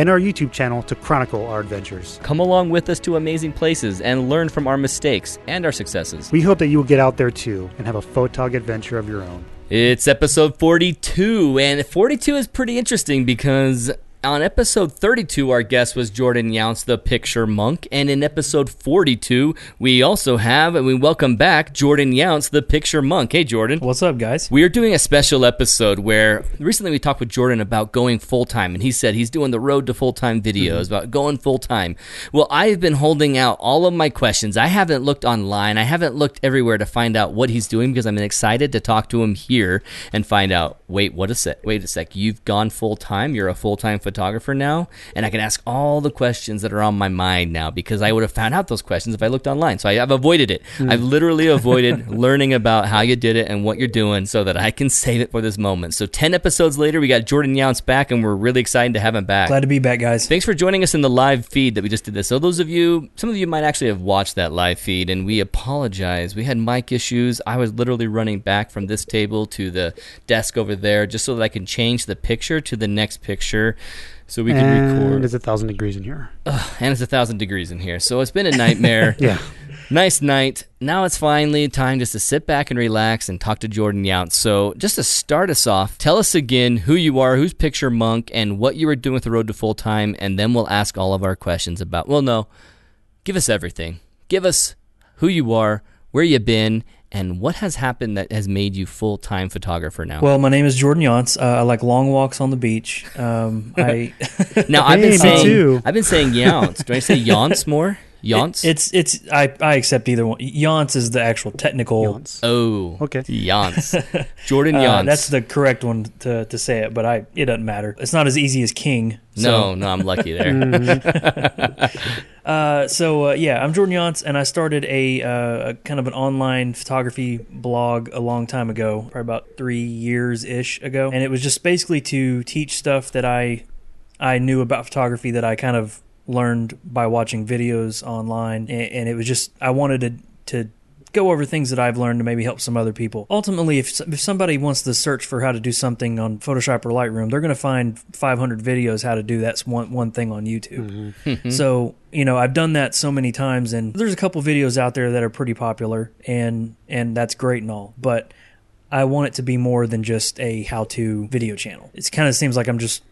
and our YouTube channel to chronicle our adventures. Come along with us to amazing places and learn from our mistakes and our successes. We hope that you will get out there too and have a photog adventure of your own. It's episode 42, and 42 is pretty interesting because on episode 32, our guest was Jordan Younce, the picture monk. And in episode 42, we also have, and we welcome back Jordan Younce, the picture monk. Hey, Jordan. What's up, guys? We are doing a special episode where recently we talked with Jordan about going full time, and he said he's doing the road to full time videos mm-hmm. about going full time. Well, I've been holding out all of my questions. I haven't looked online, I haven't looked everywhere to find out what he's doing because I'm excited to talk to him here and find out. Wait, what a sec? Wait a sec. You've gone full time. You're a full time photographer now, and I can ask all the questions that are on my mind now because I would have found out those questions if I looked online. So I, have avoided it. Mm. I've literally avoided learning about how you did it and what you're doing so that I can save it for this moment. So 10 episodes later, we got Jordan Younce back, and we're really excited to have him back. Glad to be back, guys. Thanks for joining us in the live feed that we just did this. So those of you, some of you might actually have watched that live feed, and we apologize. We had mic issues. I was literally running back from this table to the desk over there just so that I can change the picture to the next picture so we can record. and record. It's a thousand degrees in here. Ugh, and it's a thousand degrees in here. So it's been a nightmare. yeah. Nice night. Now it's finally time just to sit back and relax and talk to Jordan Younce. So, just to start us off, tell us again who you are, who's Picture Monk, and what you were doing with the road to full time, and then we'll ask all of our questions about. Well, no, give us everything. Give us who you are, where you've been, and what has happened that has made you full time photographer now? Well, my name is Jordan Younce. Uh, I like long walks on the beach. Um, I now I've been saying I've been saying Younce. Do I say Younce more? Younce? It, it's it's I, I accept either one. Younce is the actual technical. Younce. Oh, okay. Younce. Jordan Younce. Uh, that's the correct one to, to say it, but I it doesn't matter. It's not as easy as King. So. No, no, I'm lucky there. Uh, so uh, yeah, I'm Jordan Younce, and I started a, uh, a, kind of an online photography blog a long time ago, probably about three years ish ago, and it was just basically to teach stuff that I I knew about photography that I kind of learned by watching videos online, and, and it was just I wanted to to go over things that I've learned to maybe help some other people. Ultimately, if if somebody wants to search for how to do something on Photoshop or Lightroom, they're going to find 500 videos how to do that's one one thing on YouTube. Mm-hmm. so you know I've done that so many times, and there's a couple videos out there that are pretty popular, and and that's great and all, but I want it to be more than just a how-to video channel. It kind of seems like I'm just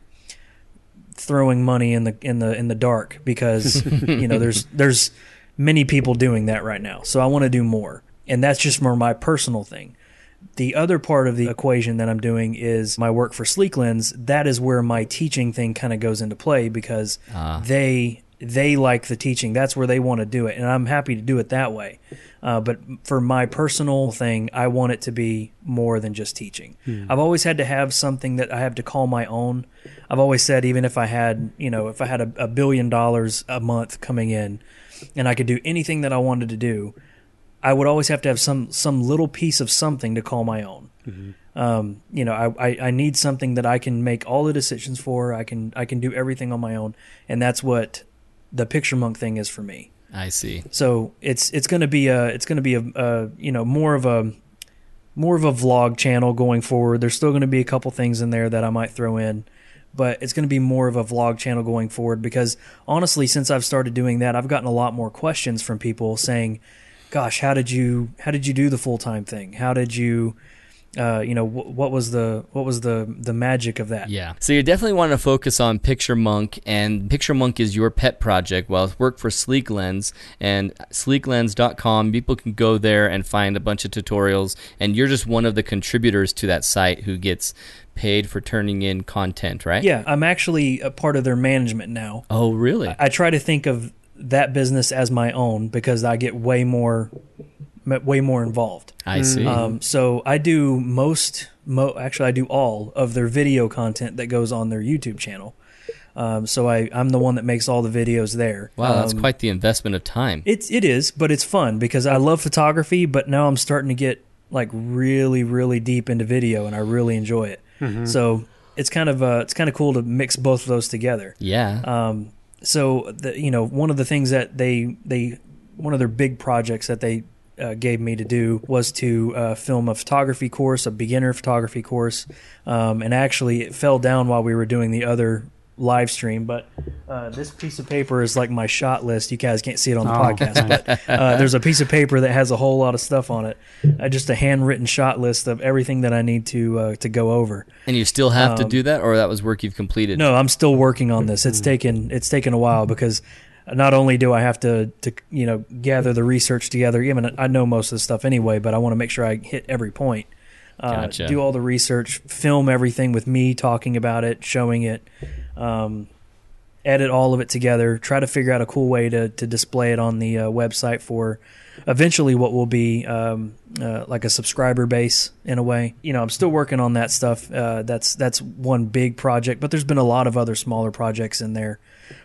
throwing money in the in the in the dark because you know there's there's many people doing that right now. So I want to do more, and that's just more my personal thing. The other part of the equation that I'm doing is my work for Sleek Lens. That is where my teaching thing kind of goes into play because uh. they they like the teaching. That's where they want to do it, and I'm happy to do it that way. Uh, but for my personal thing, I want it to be more than just teaching. Hmm. I've always had to have something that I have to call my own. I've always said, even if I had, you know, if I had a, a billion dollars a month coming in, and I could do anything that I wanted to do, I would always have to have some some little piece of something to call my own. Mm-hmm. Um, you know, I, I, I need something that I can make all the decisions for. I can I can do everything on my own, and that's what the picture monk thing is for me. I see. So it's it's going to be a it's going to be a, a, you know more of a more of a vlog channel going forward. There's still going to be a couple things in there that I might throw in, but it's going to be more of a vlog channel going forward because honestly, since I've started doing that, I've gotten a lot more questions from people saying, "Gosh, how did you how did you do the full time thing? How did you?" Uh, you know, wh- what was the what was the the magic of that? Yeah. So you definitely want to focus on Picture Monk, and Picture Monk is your pet project. Well, it's work for Sleek Lens and sleeklens.com. People can go there and find a bunch of tutorials, and you're just one of the contributors to that site who gets paid for turning in content, right? Yeah, I'm actually a part of their management now. Oh, really? I, I try to think of that business as my own because I get way more way more involved. I see. Um, so I do most, mo- actually, I do all of their video content that goes on their YouTube channel. Um, so I, I'm the one that makes all the videos there. wow, that's Um, quite the investment of time. It's it is, but it's fun because I love photography, but now I'm starting to get like really, really deep into video, and I really enjoy it. So it's kind of uh, it's kind of cool to mix both of those together. yeah. Um, so the, you know, one of the things that they they one of their big projects that they uh, gave me to do was to uh, film a photography course, a beginner photography course, um, and actually it fell down while we were doing the other live stream. But uh, this piece of paper is like my shot list. You guys can't see it on the Oh. podcast, but uh, there's a piece of paper that has a whole lot of stuff on it. Uh, just a handwritten shot list of everything that I need to uh, to go over. and you still have to um, do that, or that was work you've completed? No, I'm still working on this. It's taken it's taken a while because not only do I have to to you know gather the research together, even I know most of the stuff anyway, but I want to make sure I hit every point. Uh, Gotcha. Do all the research, film everything with me talking about it, showing it, um, edit all of it together, try to figure out a cool way to to display it on the uh, website for eventually what will be um, uh, like a subscriber base in a way. You know, I'm still working on that stuff. Uh, that's that's one big project, but there's been a lot of other smaller projects in there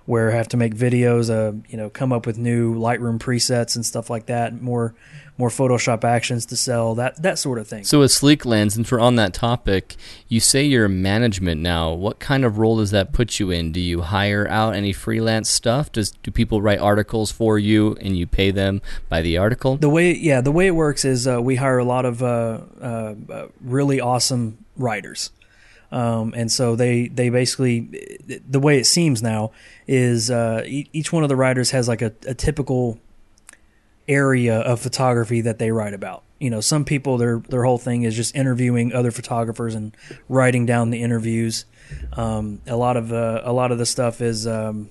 where I have to make videos, uh, you know, come up with new Lightroom presets and stuff like that, more more Photoshop actions to sell, that that sort of thing. So with Sleek Lens, since we're on that topic, you say you're management now. What kind of role does that put you in? Do you hire out any freelance stuff? Does do people write articles for you and you pay them by the article? The way, yeah, the way it works is uh, we hire a lot of uh, uh, uh, really awesome writers, um, and so they they basically the way it seems now is uh, each one of the writers has like a, a typical area of photography that they write about. You know, some people their their whole thing is just interviewing other photographers and writing down the interviews. Um, a lot of uh, a lot of the stuff is. Um,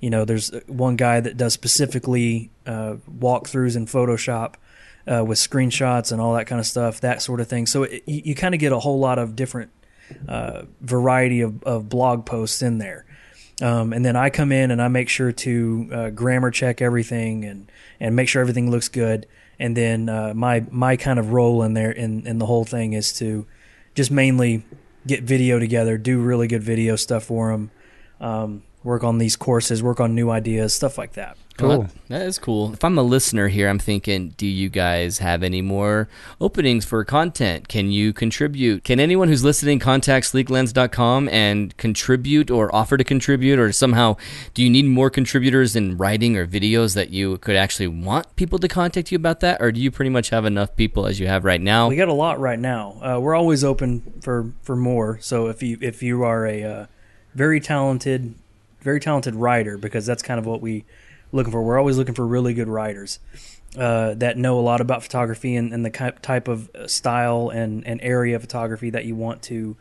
you know, there's one guy that does specifically uh, walkthroughs in Photoshop uh, with screenshots and all that kind of stuff, that sort of thing. So it, you, you kind of get a whole lot of different uh, variety of, of blog posts in there. Um, and then I come in and I make sure to uh, grammar check everything and, and make sure everything looks good. And then uh, my my kind of role in there in, in the whole thing is to just mainly get video together, do really good video stuff for them, um, work on these courses, work on new ideas, stuff like that. Cool. Well, that is cool. If I'm a listener here, I'm thinking, do you guys have any more openings for content? Can you contribute? Can anyone who's listening contact sleeklens.com and contribute or offer to contribute? Or somehow, do you need more contributors in writing or videos that you could actually want people to contact you about that? Or do you pretty much have enough people as you have right now? We got a lot right now. Uh, we're always open for, for more. So if you if you are a uh, very talented, very talented writer, because that's kind of what we looking for. We're always looking for really good writers uh, that know a lot about photography and, and the type of uh, style and, and area of photography that you want to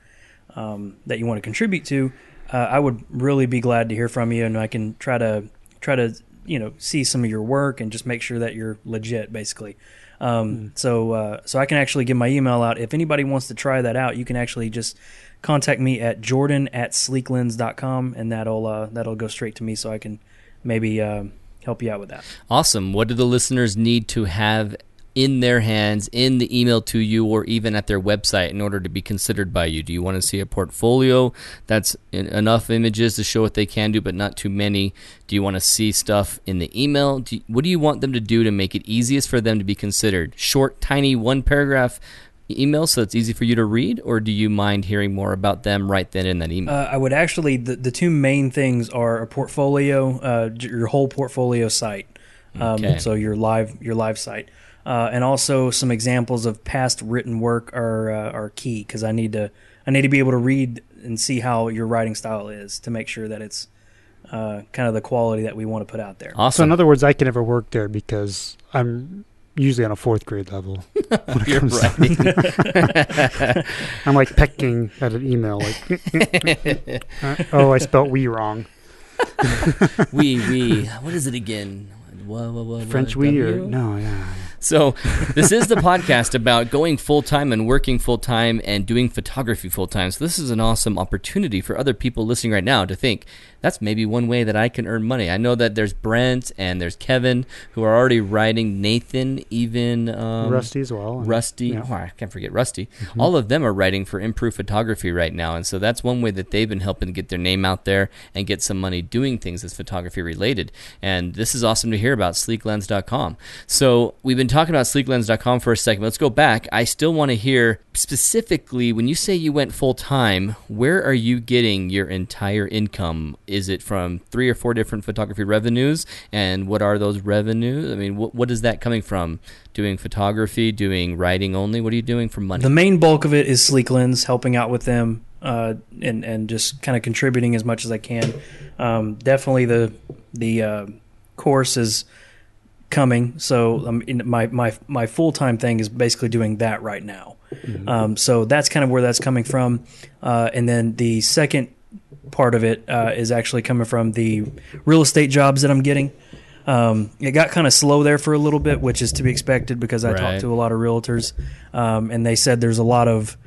um, that you want to contribute to. Uh, I would really be glad to hear from you, and I can try to try to you know see some of your work and just make sure that you're legit, basically. Um, So uh, so I can actually give my email out. If anybody wants to try that out, you can actually just contact me at jordan at sleeklens.com and that'll uh, that'll go straight to me so I can maybe um help you out with that. Awesome. What do the listeners need to have in their hands, in the email to you, or even at their website in order to be considered by you? Do you want to see a portfolio that's en- enough images to show what they can do, but not too many? Do you want to see stuff in the email? Do you- what do you want them to do to make it easiest for them to be considered? Short, tiny, one paragraph email so it's easy for you to read, or do you mind hearing more about them right then in that email? Uh, I would actually the, the two main things are a portfolio, uh, your whole portfolio site, um, Okay. so your live your live site, uh, and also some examples of past written work are uh, are key because I need to I need to be able to read and see how your writing style is to make sure that it's uh, kind of the quality that we want to put out there. So in other words, I can never work there because I'm usually on a fourth grade level. You're to- I'm like pecking at an email, like, uh, oh, I spelt we wrong. we we what is it again? French we or no? Yeah. So, this is the podcast about going full time and working full time and doing photography full time. So, this is an awesome opportunity for other people listening right now to think that's maybe one way that I can earn money. I know that there's Brent and there's Kevin who are already writing, Nathan, even um, Rusty as well. Rusty. yeah. Oh, I can't forget Rusty. All of them are writing for Improve Photography right now, and so that's one way that they've been helping get their name out there and get some money doing things that's photography related. And this is awesome to hear about SleekLens.com. So we've been talking about SleekLens.com for a second. Let's go back. I still want to hear specifically when you say you went full time. Where are you getting your entire income? Is it from three or four different photography revenues? And what are those revenues? I mean, what, what is that coming from? Doing photography, doing writing only? What are you doing for money? The main bulk of it is Sleek Lens, helping out with them uh, and and just kind of contributing as much as I can. Um, definitely the the uh, course is coming, so um, my my my full time thing is basically doing that right now. Um, so that's kind of where that's coming from, uh, and then the second part of it uh, is actually coming from the real estate jobs that I'm getting. Um, it got kind of slow there for a little bit, which is to be expected because I Right. talked to a lot of realtors, um, and they said there's a lot of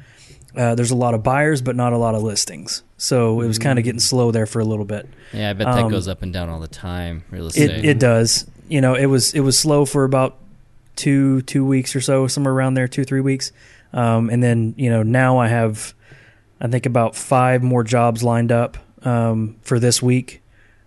uh, there's a lot of buyers, but not a lot of listings. So it was kind of getting slow there for a little bit. yeah, I bet that um, goes up and down all the time. Real estate. It it does. You know, it was it was slow for about two two weeks or so, somewhere around there, two three weeks, um, and then you know now I have I think about five more jobs lined up um, for this week.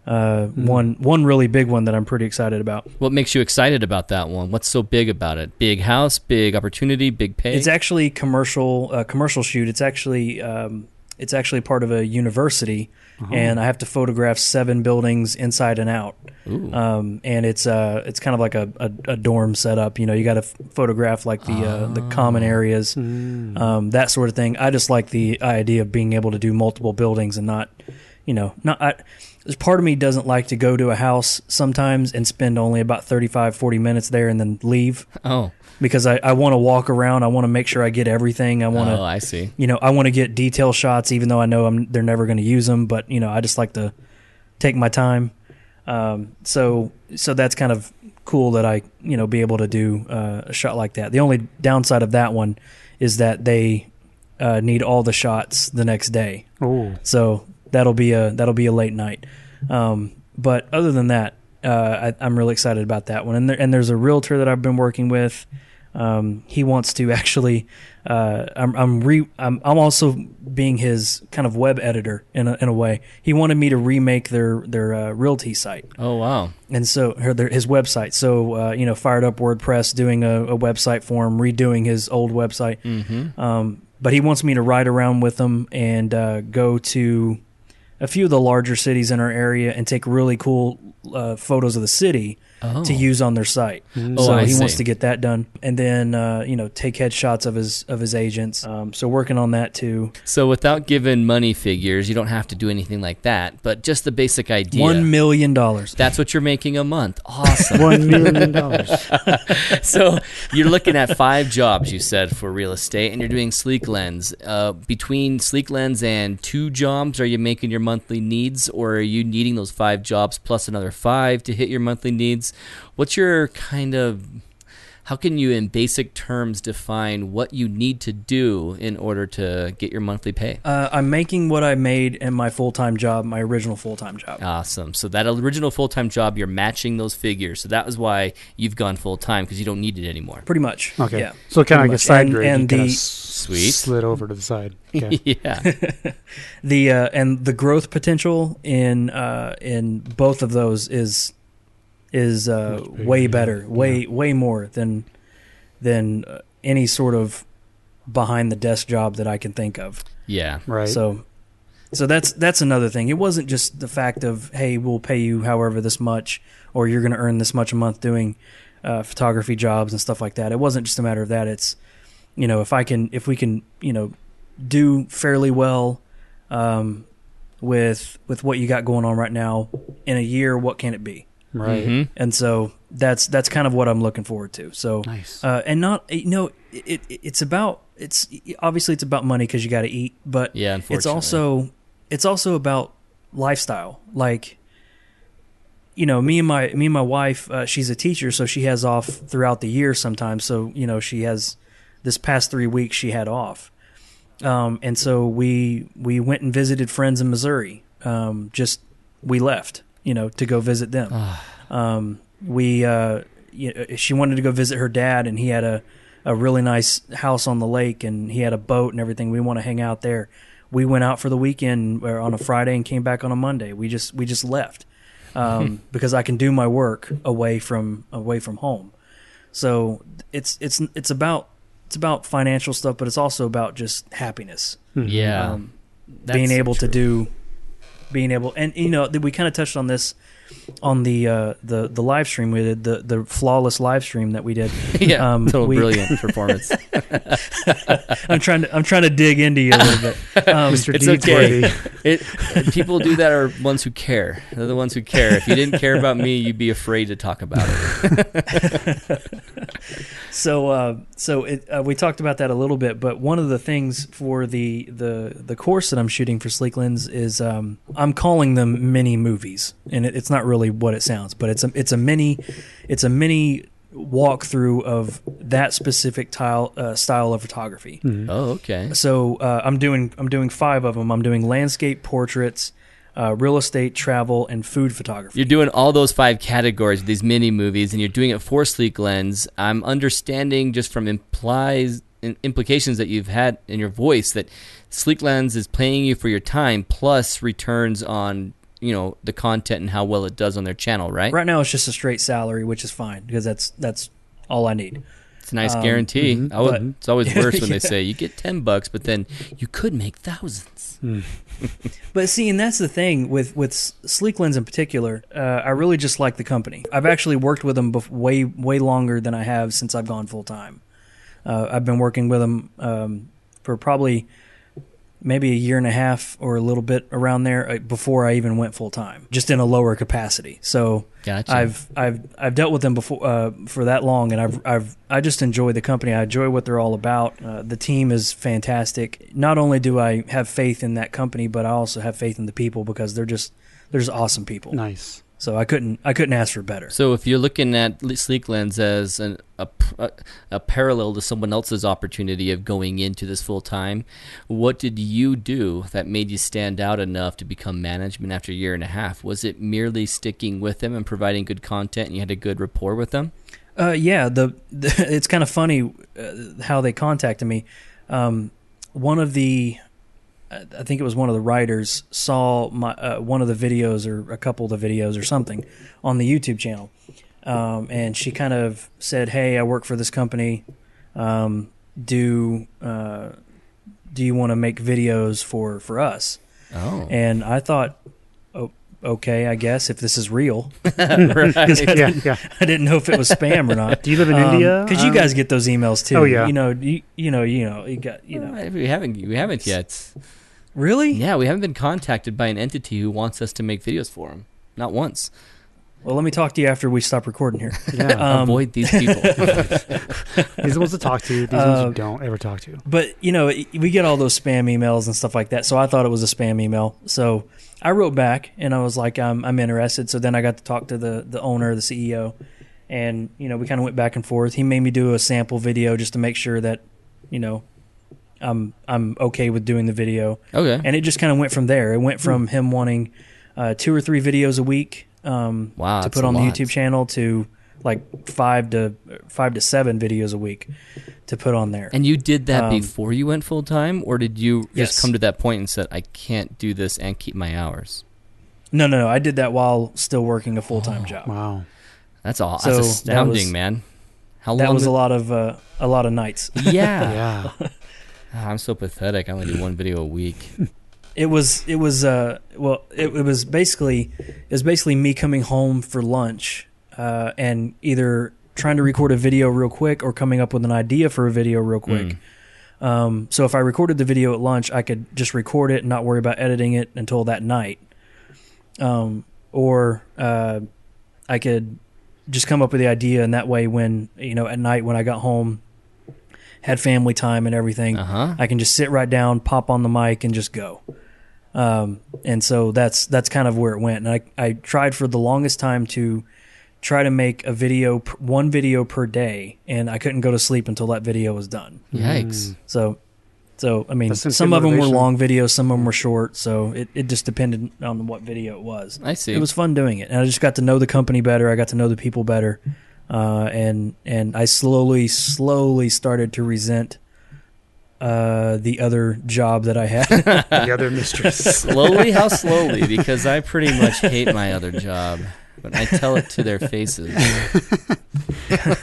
Uh, One one really big one that I'm pretty excited about. what makes you excited about that one? What's so big about it? Big house, big opportunity, big pay. It's actually commercial uh, commercial shoot. It's actually um, it's actually part of a university, and I have to photograph seven buildings inside and out. Um, and it's uh it's kind of like a, a, a dorm setup. You know, you got to f- photograph like the uh, the common areas, um, that sort of thing. I just like the idea of being able to do multiple buildings and not, you know, not. I, there's part of me doesn't like to go to a house sometimes and spend only about 35 40 minutes there and then leave oh, because I, I want to walk around. I want to make sure I get everything. I want to oh, I see. you know, I want to get detail shots, even though I know I'm, they're never going to use them. But you know, I just like to take my time. Um, so, so that's kind of cool that I, you know, be able to do uh, a shot like that. The only downside of that one is that they uh, need all the shots the next day. Oh, So that'll be a that'll be a late night. Um, but other than that, uh, I, I'm really excited about that one. And there, and there's a realtor that I've been working with. Um, he wants to actually. Uh, I'm I'm, re, I'm I'm also being his kind of web editor in a, in a way. He wanted me to remake their their uh, realty site Oh, wow. and so her, their, his website. So uh, you know, fired up WordPress, doing a, a website for him, redoing his old website. Mm-hmm. Um, but he wants me to ride around with him and uh, go to a few of the larger cities in our area and take really cool uh, photos of the city Oh. to use on their site. Oh, so I he wants to get that done, and then uh, you know take headshots of his of his agents. Um, so working on that too. So, without giving money figures, you don't have to do anything like that, but just the basic idea. One million dollars. That's what you're making a month. Awesome. one million dollars. so you're looking at five jobs you said for real estate and you're doing sleek lens uh, between sleek lens and two jobs are you making your monthly needs or are you needing those five jobs plus another five to hit your monthly needs what's your kind of how can you in basic terms define what you need to do in order to get your monthly pay Uh, I'm making what I made in my full time job, my original full time job. Awesome. So that original full time job, you're matching those figures. So that was why you've gone full time because you don't need it anymore. Pretty much. Okay. Yeah. So kind of pretty like a much. side And- grade. and you kinda the- Sweet. slid over to the side. Okay. yeah. the uh, and the growth potential in uh, in both of those is is uh, Much bigger, way yeah. better, way way more than than uh, any sort of behind the desk job that I can think of. Yeah. right. So so that's that's another thing. It wasn't just the fact of hey, we'll pay you however this much, or you're going to earn this much a month doing uh, photography jobs and stuff like that. It wasn't just a matter of that. It's you know if I can if we can you know do fairly well um, with with what you got going on right now in a year, what can it be? Right. Mhm. And so that's that's kind of what I'm looking forward to. So Nice. uh, and not you know it, it it's about it's obviously it's about money because you got to eat, but Yeah. Unfortunately. it's also it's also about lifestyle. Like you know, me and my me and my wife, uh, she's a teacher, so she has off throughout the year sometimes. So you know, she has this past three weeks she had off, um, and so we we went and visited friends in Missouri. Um, just we left, you know, to go visit them. um, we uh, you know, she wanted to go visit her dad, and he had a a really nice house on the lake, and he had a boat and everything. We want to hang out there. We went out for the weekend or on a Friday and came back on a Monday. We just we just left um, because I can do my work away from away from home. So it's it's it's about it's about financial stuff, but it's also about just happiness. Yeah. Um, being able to do, being able, and you know, we kind of touched on this on the uh, the the live stream we did, the the flawless live stream that we did. yeah. um, total we- brilliant performance. I'm trying to I'm trying to dig into you a little bit. Um, Mr. It's Deedsworthy. okay. It people do that are ones who care. They're the ones who care. If you didn't care about me, you'd be afraid to talk about it. So, uh, so it, uh, we talked about that a little bit, but one of the things for the the the course that I'm shooting for Sleek Lens is um, I'm calling them mini movies, and it, it's not really what it sounds, but it's a it's a mini it's a mini walkthrough of that specific tile uh, style of photography. Oh, okay. So uh, I'm doing I'm doing five of them. I'm doing landscape portraits, uh, real estate, travel, and food photography. You're doing all those five categories, these mini movies, and you're doing it for Sleek Lens. I'm understanding just from implies implications that you've had in your voice that Sleek Lens is paying you for your time plus returns on you know the content and how well it does on their channel, right? Right now, it's just a straight salary, which is fine because that's that's all I need. It's a nice Um, guarantee. mhm, I would- but- it's always worse when Yeah. they say you get ten bucks, but then you could make thousands. But see, and that's the thing with with Sleek Lens in particular. Uh, I really just like the company. I've actually worked with them bef- way way longer than I have since I've gone full time. Uh, I've been working with them um, for probably maybe a year and a half or a little bit around there uh, before I even went full time, just in a lower capacity. So Gotcha. I've I've I've dealt with them before uh, for that long, and I've I've I just enjoy the company. I enjoy what they're all about. Uh, the team is fantastic. Not only do I have faith in that company, but I also have faith in the people because they're just they're just awesome people. Nice. So I couldn't I couldn't ask for better. So if you're looking at Le- Sleek Lens as an, a- a parallel to someone else's opportunity of going into this full time, what did you do that made you stand out enough to become management after a year and a half? Was it merely sticking with them and providing good content and you had a good rapport with them? Uh, yeah, the, the it's kind of funny uh, how they contacted me. Um, one of the, I think it was one of the writers saw my uh, one of the videos or a couple of the videos or something on the YouTube channel, um, and she kind of said, "Hey, I work for this company. Um, do uh, do you want to make videos for for us?" Oh, And I thought, oh, okay, I guess if this is real, right. Yeah, yeah. I didn't know if it was spam or not. Do you live in India? Because you Um, guys get those emails too. Oh, yeah. You know, you, you know, you know, you got, you know. we haven't we haven't yet. Really? Yeah, we haven't been contacted by an entity who wants us to make videos for them. Not once. Well, let me talk to you after we stop recording here. Yeah. Um, Avoid these people. These are ones to talk to. These ones Uh, you don't ever talk to. But you know, we get all those spam emails and stuff like that. So I thought it was a spam email. So I wrote back and I was like, I'm, I'm interested. So then I got to talk to the the owner, the CEO, and you know, we kind of went back and forth. He made me do a sample video just to make sure that, you know, I'm I'm okay with doing the video. okay. and it just kind of went from there. It went from him wanting uh, two or three videos a week um, Wow, to put on the lot. YouTube channel to like five to five to seven videos a week to put on there. And you did that Um, before you went full time, or did you just Yes. come to that point and said, "I can't do this and keep my hours"? no, no, no, I did that while still working a full time job. Wow. That's all. So, that's that astounding, was- man. How That was did- a lot of uh, a lot of nights. Yeah. Yeah. Ah, I'm so pathetic. I only do one video a week. It was it was uh well it, it was basically it was basically me coming home for lunch uh, and either trying to record a video real quick or coming up with an idea for a video real quick. Mm. Um, so if I recorded the video at lunch, I could just record it and not worry about editing it until that night. Um, or uh, I could just come up with the idea, and that way, when you know, at night when I got home, had family time and everything, Uh huh. I can just sit right down, pop on the mic, and just go. Um, and so that's that's kind of where it went. And I I tried for the longest time to try to make a video one video per day, and I couldn't go to sleep until that video was done. Yikes. So. So I mean, some some of them were long videos, some of them were short. So it, it just depended on what video it was. I see. It was fun doing it, and I just got to know the company better. I got to know the people better, uh, and and I slowly, slowly started to resent uh, the other job that I had. the other mistress. slowly. How slowly? Because I pretty much hate my other job, but I tell it to their faces.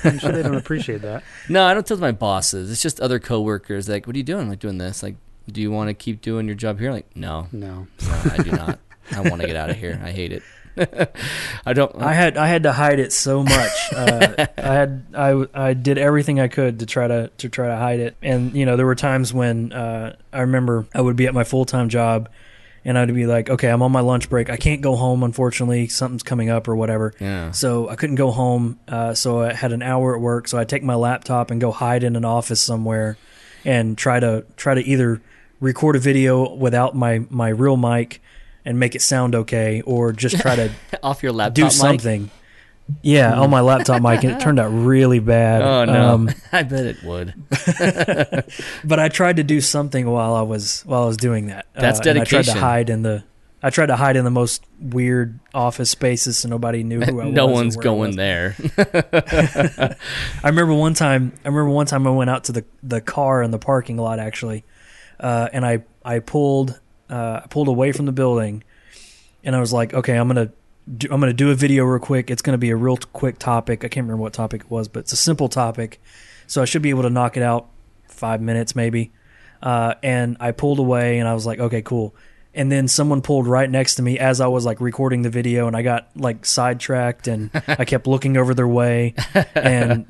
I'm sure they don't appreciate that. No, I don't tell my bosses. It's just other coworkers. Like, what are you doing? I'm like doing this. Like, do you want to keep doing your job here? Like, no, No. no, I do not. I want to get out of here. I hate it. I don't. I had I had to hide it so much. Uh, I had I I did everything I could to try to to try to hide it. And you know, there were times when uh, I remember I would be at my full time job, and I'd be like, okay, I'm on my lunch break. I can't go home. Unfortunately, something's coming up or whatever. yeah. So I couldn't go home. Uh, so I had an hour at work. So I take my laptop and go hide in an office somewhere, and try to try to either record a video without my my real mic and make it sound okay, or just try to Off your laptop. do mic? something. Yeah, on my laptop mic, and it turned out really bad. Oh no! Um, I bet it would. but I tried to do something while I was while I was doing that. That's Uh, and I tried to hide in the. I tried to hide in the most weird office spaces so nobody knew who I was. no one's going there. I remember one time. I remember one time I went out to the the car in the parking lot actually, uh, and I I pulled uh, I pulled away from the building, and I was like, okay, I'm gonna do, I'm gonna do a video real quick. It's gonna be a real quick topic. I can't remember what topic it was, but it's a simple topic, so I should be able to knock it out five minutes maybe. Uh, and I pulled away, and I was like, okay, cool. And then someone pulled right next to me as I was like recording the video, and I got like sidetracked, and I kept looking over their way. And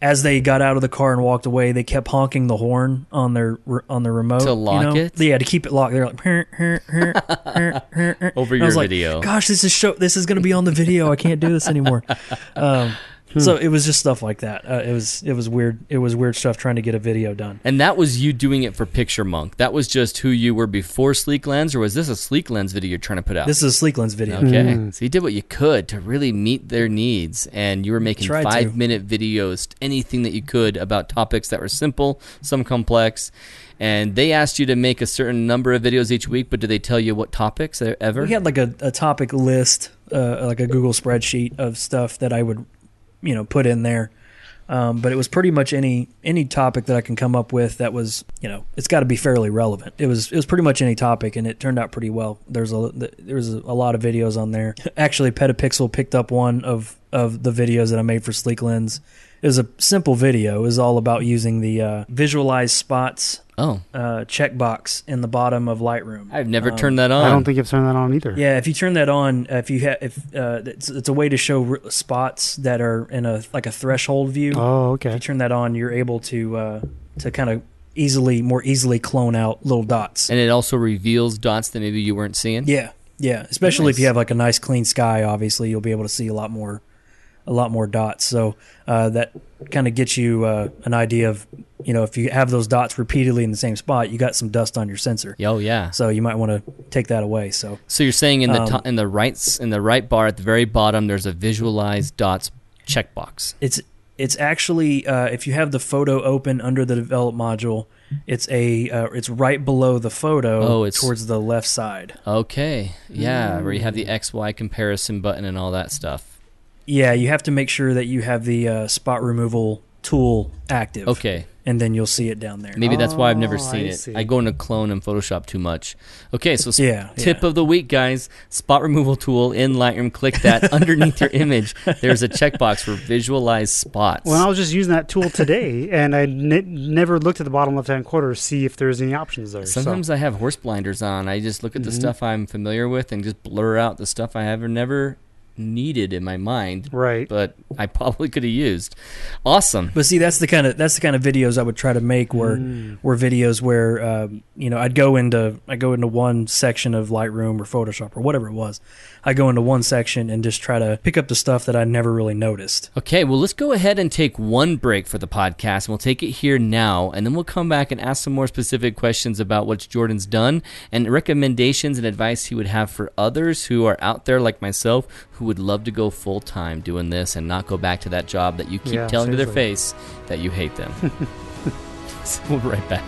as they got out of the car and walked away, they kept honking the horn on their on their remote To lock you know? it? Yeah, to keep it locked. They're like "Her, her, her, her, her, her." Over your I was like, video. Gosh, this is show. This is going to be on the video. I can't do this anymore. Um, Hmm. so it was just stuff like that. Uh, it was it was weird. It was weird stuff trying to get a video done. And that was you doing it for Picture Monk. That was just who you were before Sleek Lens, or was this a Sleek Lens video you're trying to put out? This is a Sleek Lens video. Okay. So you did what you could to really meet their needs, and you were making Tried to. five minute videos, anything that you could about topics that were simple, some complex. And they asked you to make a certain number of videos each week, but did they tell you what topics ever? We had like a, a topic list, uh, like a Google spreadsheet of stuff that I would, you know, put in there. Um, but it was pretty much any any topic that I can come up with that was, you know, it's got to be fairly relevant. It was it was pretty much any topic, and it turned out pretty well. There's a there's a lot of videos on there. Actually, Petapixel picked up one of of the videos that I made for Sleek Lens. It was a simple video. It was all about using the uh, visualize spots oh, uh, checkbox in the bottom of Lightroom. I've never Um, turned that on. I don't think I've turned that on either. Yeah, if you turn that on, if you have, if uh, it's, it's a way to show r- spots that are in a like a threshold view. Oh, okay. If you turn that on, you're able to uh, to kind of easily, more easily clone out little dots. and it also reveals dots that maybe you weren't seeing. Yeah, yeah. Especially if you have like a nice clean sky, obviously you'll be able to see a lot more, a lot more dots. So uh, that kind of gets you uh, an idea of, you know, if you have those dots repeatedly in the same spot, you got some dust on your sensor. Oh yeah. So you might want to take that away. So So you're saying in the Um, to- in the right in the right bar at the very bottom, there's a visualize dots checkbox. It's it's actually uh, if you have the photo open under the develop module, it's a uh, it's right below the photo Oh, it's- towards the left side. Okay, yeah, where you have the X Y comparison button and all that stuff. Yeah, you have to make sure that you have the uh, spot removal tool active. Okay, and then you'll see it down there. maybe that's why I've never Oh, seen I it. see. I go into clone and Photoshop too much. Okay, so s- Yeah, tip yeah. of the week, guys: spot removal tool in Lightroom. Click that underneath your image. There's a checkbox for visualize spots. Well, I was just using that tool today, and I ne- never looked at the bottom left-hand corner to see if there's any options there. so- Sometimes I have horse blinders on. I just look at the Mhm. stuff I'm familiar with and just blur out the stuff I have never needed in my mind, Right. but I probably could have used. Awesome. But see, that's the kind of that's the kind of videos I would try to make. Were Mm. were videos where um, you know I'd go into I go into one section of Lightroom or Photoshop or whatever it was. I go into one section and just try to pick up the stuff that I never really noticed. Okay, well, let's go ahead and take one break for the podcast, and we'll take it here now, and then we'll come back and ask some more specific questions about what Jordan's done and recommendations and advice he would have for others who are out there like myself who would love to go full time doing this and not go back to that job that you keep Yeah, telling to their face that you hate them. so we'll be right back.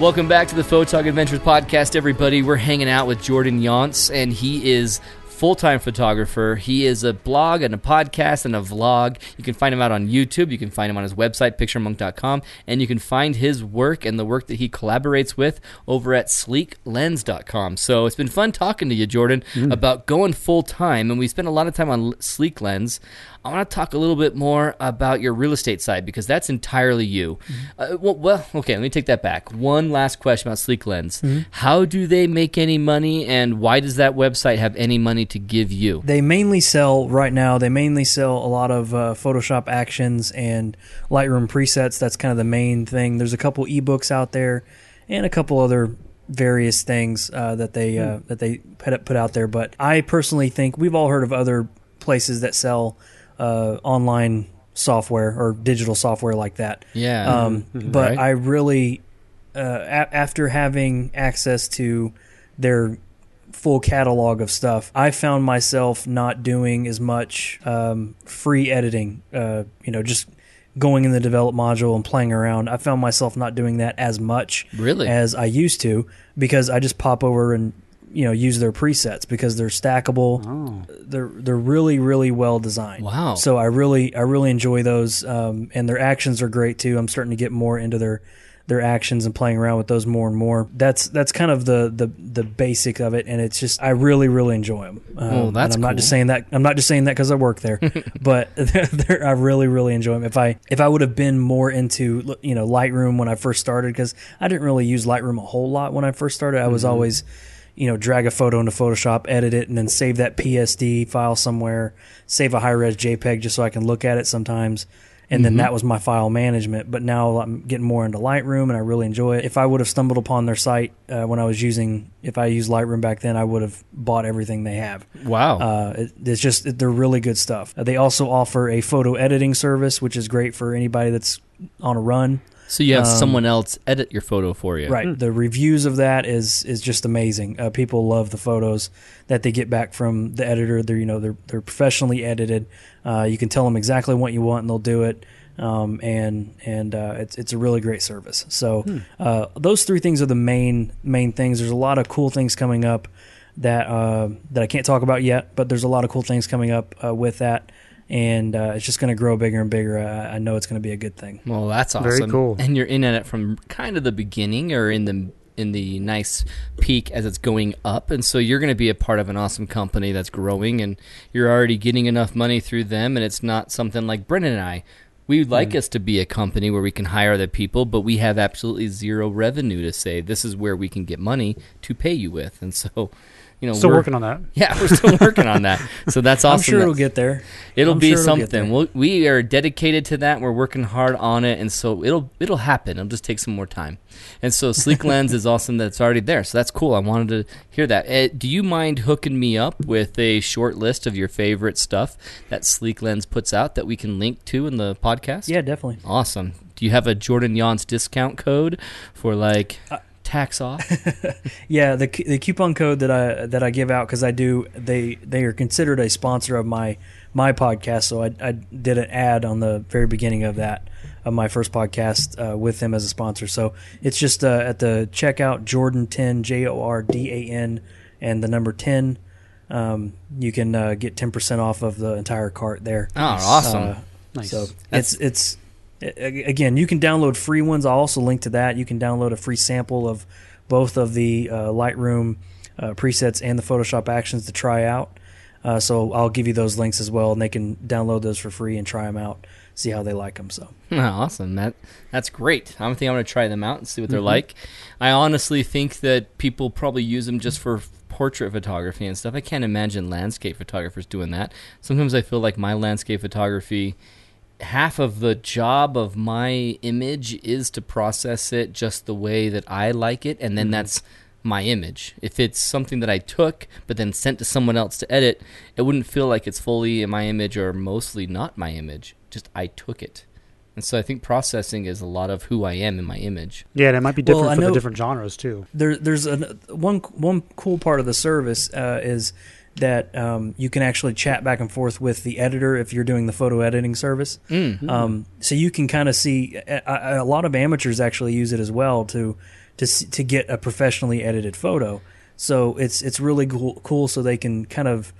Welcome back to the Photog Adventures podcast, everybody. We're hanging out with Jordan Younce, and he is full-time photographer. He is a blog and a podcast and a vlog. You can find him out on YouTube. You can find him on his website, picturemonk.com, and you can find his work and the work that he collaborates with over at sleeklens.com. So it's been fun talking to you, Jordan, mm. about going full-time, and we spent a lot of time on Sleek Lens. I want to talk a little bit more about your real estate side because that's entirely you. Uh, well, well, okay, let me take that back. One last question about Sleek Lens. How do they make any money, and why does that website have any money to give you? They mainly sell right now. They mainly sell a lot of uh, Photoshop actions and Lightroom presets. That's kind of the main thing. There's a couple ebooks out there, and a couple other various things uh, that they uh, that they put put out there. But I personally think we've all heard of other places that sell uh, online software or digital software like that. Yeah. Um, but Right. I really, uh, a- after having access to their full catalog of stuff, I found myself not doing as much um, free editing. Uh, you know, just going in the develop module and playing around. I found myself not doing that as much Really? as I used to because I just pop over and you know use their presets because they're stackable. Oh. They're they're really really well designed. Wow. So I really I really enjoy those, um, and their actions are great too. I'm starting to get more into their their actions and playing around with those more and more. That's that's kind of the the the basic of it, and it's just I really really enjoy them. Um, Oh, that's I'm not just saying that. I'm not just saying that because I work there, but they're, they're, I really really enjoy them. If I if I would have been more into you know Lightroom when I first started, because I didn't really use Lightroom a whole lot when I first started. I was Mm-hmm. always you know, drag a photo into Photoshop, edit it, and then save that PSD file somewhere, save a high res JPEG just so I can look at it sometimes. And then that was my file management. But now I'm getting more into Lightroom and I really enjoy it. If I would have stumbled upon their site uh, when I was using, if I used Lightroom back then, I would have bought everything they have. wow. Uh, it, it's just, they're really good stuff. Uh, they also offer a photo editing service, which is great for anybody that's on a run. So you have um, someone else edit your photo for you. Right. The reviews of that is is just amazing. Uh, people love the photos that they get back from the editor. They're you know they're they're professionally edited. Uh, you can tell them exactly what you want and they'll do it. Um, and and uh, it's it's a really great service. So uh, those three things are the main main things. There's a lot of cool things coming up that uh, that I can't talk about yet, but there's a lot of cool things coming up uh, with that. And uh, it's just going to grow bigger and bigger. I, I know it's going to be a good thing. Well, that's awesome. Very cool. And you're in at it from kind of the beginning or in the in the nice peak as it's going up and so you're going to be a part of an awesome company that's growing and you're already getting enough money through them and it's not something like Brendan and I we would like us to be a company where we can hire the people but we have absolutely zero revenue to say this is where we can get money to pay you with and so you know Still we're working on that. yeah we're still working on that so that's awesome I'm sure that- it'll get there. It'll I'm be sure it'll something. there. We'll, we are dedicated to that. We're working hard on it, and so it'll it'll happen. It'll just take some more time. And so Sleek Lens is awesome that it's already there. So that's cool. I wanted to hear that. Uh, do you mind hooking me up with a short list of your favorite stuff that Sleek Lens puts out that we can link to in the podcast? Yeah, definitely. Awesome. Do you have a Jordan Younce discount code for like Uh, tax off? Yeah, the the coupon code that I that I give out because I do they they are considered a sponsor of my my podcast. So I, I did an ad on the very beginning of that of my first podcast uh, with them as a sponsor. So it's just uh, at the checkout Jordan ten J O R D A N and the number ten. Um, you can uh, get ten percent off of the entire cart there. Oh, awesome. Uh, Nice. So That's- it's it's a- a- again you can download free ones. I'll also link to that. You can download a free sample of both of the uh, Lightroom uh, presets and the Photoshop actions to try out. Uh, so I'll give you those links as well, and they can download those for free and try them out. see how they like them. So awesome. That that's great. I think I'm going to try them out and see what they're Mm-hmm. like. I honestly think that people probably use them just for portrait photography and stuff. I can't imagine landscape photographers doing that. Sometimes I feel like my landscape photography half of the job of my image is to process it just the way that I like it and then Mm-hmm. that's my image. If it's something that I took but then sent to someone else to edit, it wouldn't feel like it's fully in my image or mostly not my image. Just I took it. And so I think processing is a lot of who I am in my image. Yeah, and it might be different I for the different genres too. there, there's an, one one cool part of the service uh, is that um, you can actually chat back and forth with the editor if you're doing the photo editing service. Mm. Um, so you can kind of see a, a lot of amateurs actually use it as well to to to get a professionally edited photo. So it's it's really cool, cool so they can kind of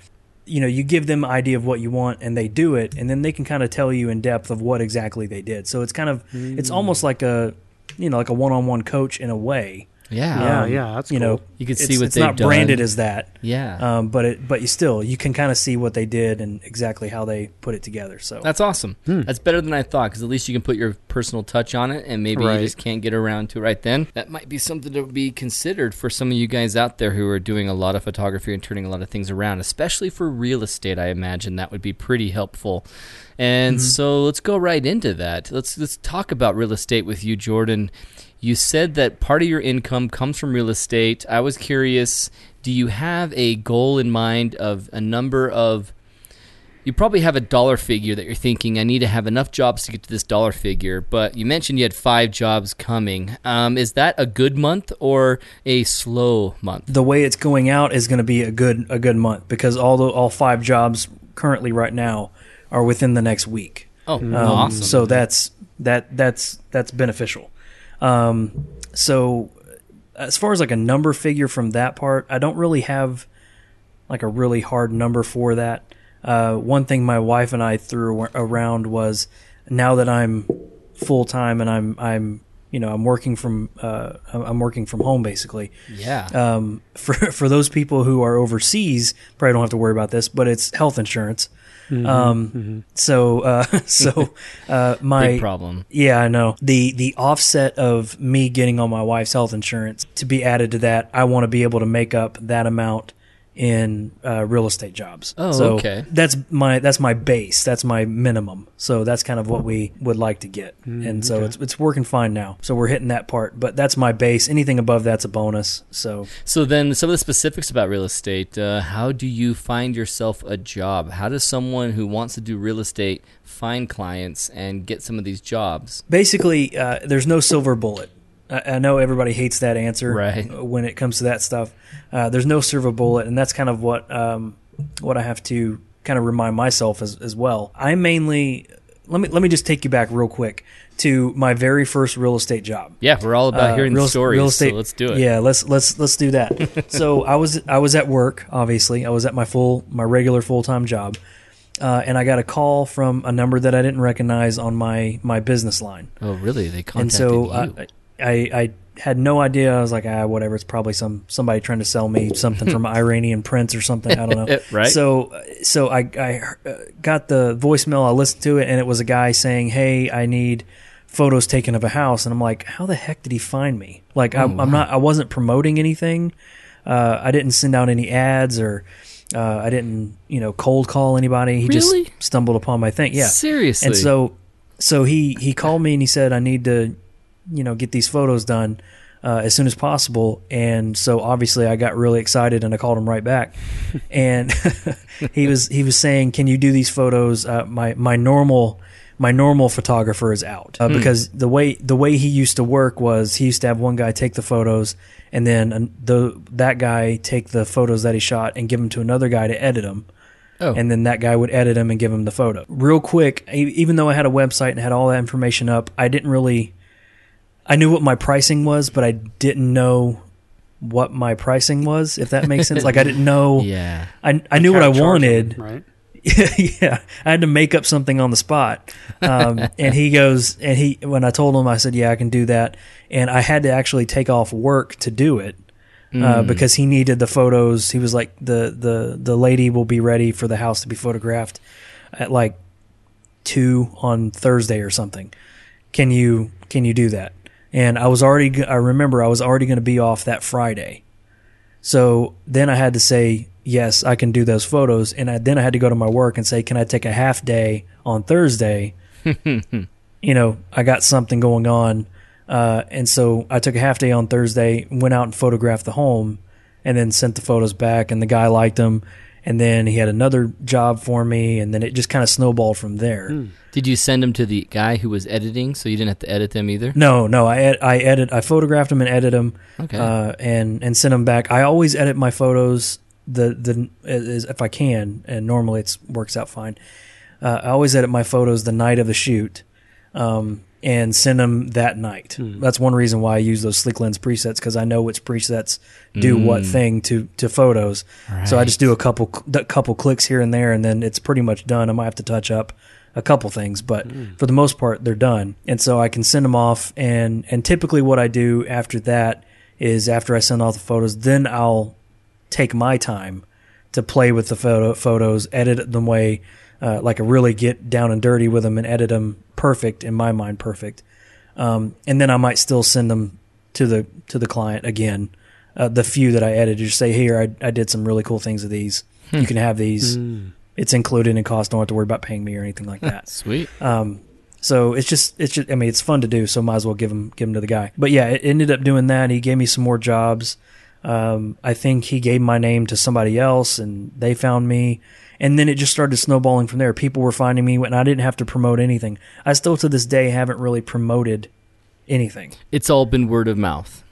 you know you give them an idea of what you want and they do it and then they can kind of tell you in depth of what exactly they did. So it's kind of it's almost like a you know like a one-on-one coach in a way. Yeah. Yeah, Um, yeah, that's you know cool. You could it's, see what it's not branded as that. Yeah. Um, but it, but you still, you can kind of see what they did and exactly how they put it together. So That's awesome. That's better than I thought because at least you can put your personal touch on it, and maybe Right. you just can't get around to it right then. That might be something to be considered for some of you guys out there who are doing a lot of photography and turning a lot of things around, especially for real estate. I imagine that would be pretty helpful. And so let's go right into that. Let's let's talk about real estate with you, Jordan. You said that part of your income comes from real estate. I was curious, do you have a goal in mind of a number of you probably have a dollar figure that you're thinking I need to have enough jobs to get to this dollar figure. But you mentioned you had five jobs coming. Um, is that a good month or a slow month? the way it's going out is going to be a good a good month because all the all five jobs currently right now are within the next week. Oh, Um, awesome! So that's that that's that's beneficial. Um, so as far as like a number figure from that part, I don't really have like a really hard number for that. Uh, one thing my wife and I threw around was now that I'm full time and I'm I'm you know I'm working from uh, I'm working from home basically. yeah, Um, for for those people who are overseas, probably don't have to worry about this, but it's health insurance. Um, so uh, so uh, my big problem. yeah, I know. The the offset of me getting on my wife's health insurance to be added to that, I want to be able to make up that amount in uh, real estate jobs. Oh, so okay. That's my that's my base. That's my minimum. So that's kind of what we would like to get. and so it's it's working fine now. So we're hitting that part, but that's my base. Anything above that's a bonus. So So then, some of the specifics about real estate. Uh, how do you find yourself a job? How does someone who wants to do real estate find clients and get some of these jobs? basically, uh, there's no silver bullet. I, I know everybody hates that answer Right. when it comes to that stuff. Uh, there's no silver bullet, and that's kind of what um, what I have to kind of remind myself as, as well. I mainly let me let me just take you back real quick to my very first real estate job. Yeah, we're all about Uh, hearing real, the stories. real estate. so let's do it. Yeah, let's let's let's do that. so I was I was at work. Obviously, I was at my full my regular full time job, uh, and I got a call from a number that I didn't recognize on my my business line. Oh, really? They And contacted so you. I, I I had no idea. I was like, ah, whatever. It's probably some somebody trying to sell me something from Iranian Prince or something. I don't know. Right. So so I I uh, got the voicemail. I listened to it, and it was a guy saying, "Hey, I need." photos taken of a house and i'm like how the heck did he find me like I'm, I'm not i wasn't promoting anything uh, i didn't send out any ads or uh, i didn't you know cold call anybody he Really? just stumbled upon my thing yeah Seriously. and so so he he called me and he said I need to you know get these photos done uh, as soon as possible. And so obviously I got really excited and I called him right back. And he was he was saying can you do these photos? Uh, my my normal my normal photographer is out. Uh, because the way the way he used to work was he used to have one guy take the photos and then the that guy take the photos that he shot and give them to another guy to edit them oh, and then that guy would edit them and give him the photo. Real quick, even though I had a website and had all that information up, I didn't really. I knew what my pricing was, but I didn't know what my pricing was. If that makes sense, like I didn't know. yeah. I I knew what I wanted. them, right? yeah, I had to make up something on the spot. Um, and he goes, and he when I told him, I said, "Yeah, I can do that," and I had to actually take off work to do it. Uh, because he needed the photos. He was like the, the the lady will be ready for the house to be photographed at like two on Thursday or something. Can you can you do that?" And I was already I remember I was already going to be off that Friday. So then I had to say, "Yes, I can do those photos." And I, then I had to go to my work and say, "Can I take a half day on Thursday?" you know, I got something going on. Uh, and so I took a half day on Thursday, went out and photographed the home, and then sent the photos back. And the guy liked them. And then he had another job for me, and then it just kind of snowballed from there. Did you send them to the guy who was editing, so you didn't have to edit them either? No, no, I ed- I edit, I photographed them and edit them, Okay. uh, and and send them back. I always edit my photos the the is if I can, and normally it works out fine. Uh, I always edit my photos the night of the shoot, um, and send them that night. Hmm. That's one reason why I use those Sleek Lens presets because I know which presets do hmm. what thing to to photos. So I just do a couple a couple clicks here and there, and then it's pretty much done. I might have to touch up a couple things, but hmm. for the most part, they're done. And so I can send them off. And and typically, what I do after that is after I send off the photos, then I'll take my time to play with the photo photos, edit them way uh, like a really get down and dirty with them and edit them perfect in my mind, perfect. Um, and then I might still send them to the to the client again. Uh, the few that I edited, just say here I, I did some really cool things with these. You can have these. It's included in cost. Don't have to worry about paying me or anything like that. Sweet. Um, so it's just it's just I mean it's fun to do, so might as well give him give him to the guy. But yeah, it ended up doing that. He gave me some more jobs. Um, I think he gave my name to somebody else, and they found me. And then it just started snowballing from there. People were finding me, and I didn't have to promote anything. I still to this day haven't really promoted anything. It's all been word of mouth.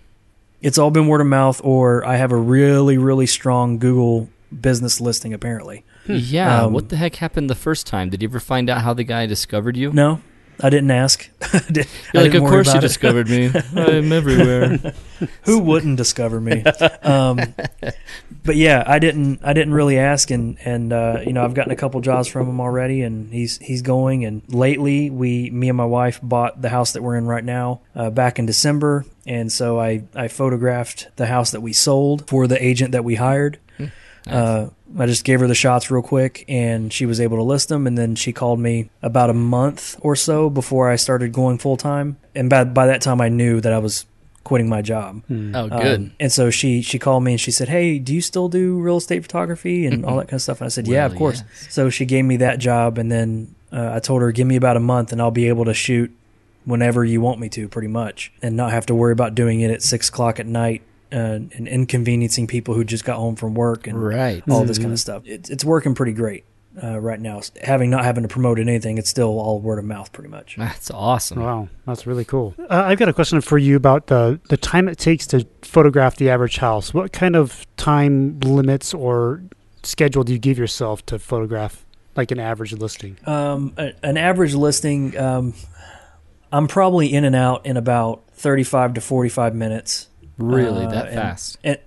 It's all been word of mouth, or I have a really really strong Google business listing. Apparently, Yeah. Um, what the heck happened the first time? Did you ever find out how the guy discovered you? no, I didn't ask. I did- You're like, didn't of course you it." discovered me. I'm everywhere. Who wouldn't discover me? Um, but yeah, I didn't. I didn't really ask, and and uh, you know, I've gotten a couple jobs from him already, and he's he's going. And lately, we, me and my wife, bought the house that we're in right now uh, back in December, and so I I photographed the house that we sold for the agent that we hired. Uh, I just gave her the shots real quick, and she was able to list them. And then she called me about a month or so before I started going full time. And by by that time, I knew that I was quitting my job. Oh, good. Um, and so she she called me and she said, "Hey, do you still do real estate photography and all that kind of stuff?" And I said, "Yeah, of course." yes. So she gave me that job, and then uh, I told her, "Give me about a month, and I'll be able to shoot whenever you want me to, pretty much, and not have to worry about doing it at six o'clock at night." Uh, and inconveniencing people who just got home from work and right. all this kind of stuff. It's it's working pretty great uh, right now. Having not having to promote anything, it's still all word of mouth, pretty much. That's awesome. Wow, that's really cool. Uh, I've got a question for you about the the time it takes to photograph the average house. What kind of time limits or schedule do you give yourself to photograph like an average listing? Um, a- an average listing, um, I'm probably in and out in about 35 to 45 minutes. Really, Uh, that fast? And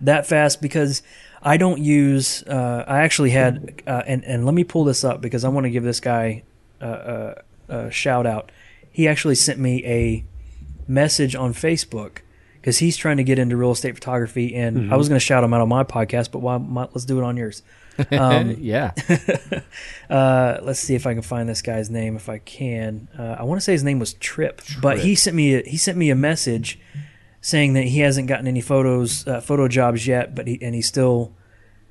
that fast because I don't use. Uh, I actually had, uh, and and let me pull this up because I want to give this guy uh, uh, a shout out. He actually sent me a message on Facebook because he's trying to get into real estate photography, and I was going to shout him out on my podcast, but why? why- Let's do it on yours. Um, yeah. uh, let's see if I can find this guy's name. If I can, uh, I want to say his name was Trip, but he sent me a, he sent me a message saying that he hasn't gotten any photos, uh, photo jobs yet, but he and he's still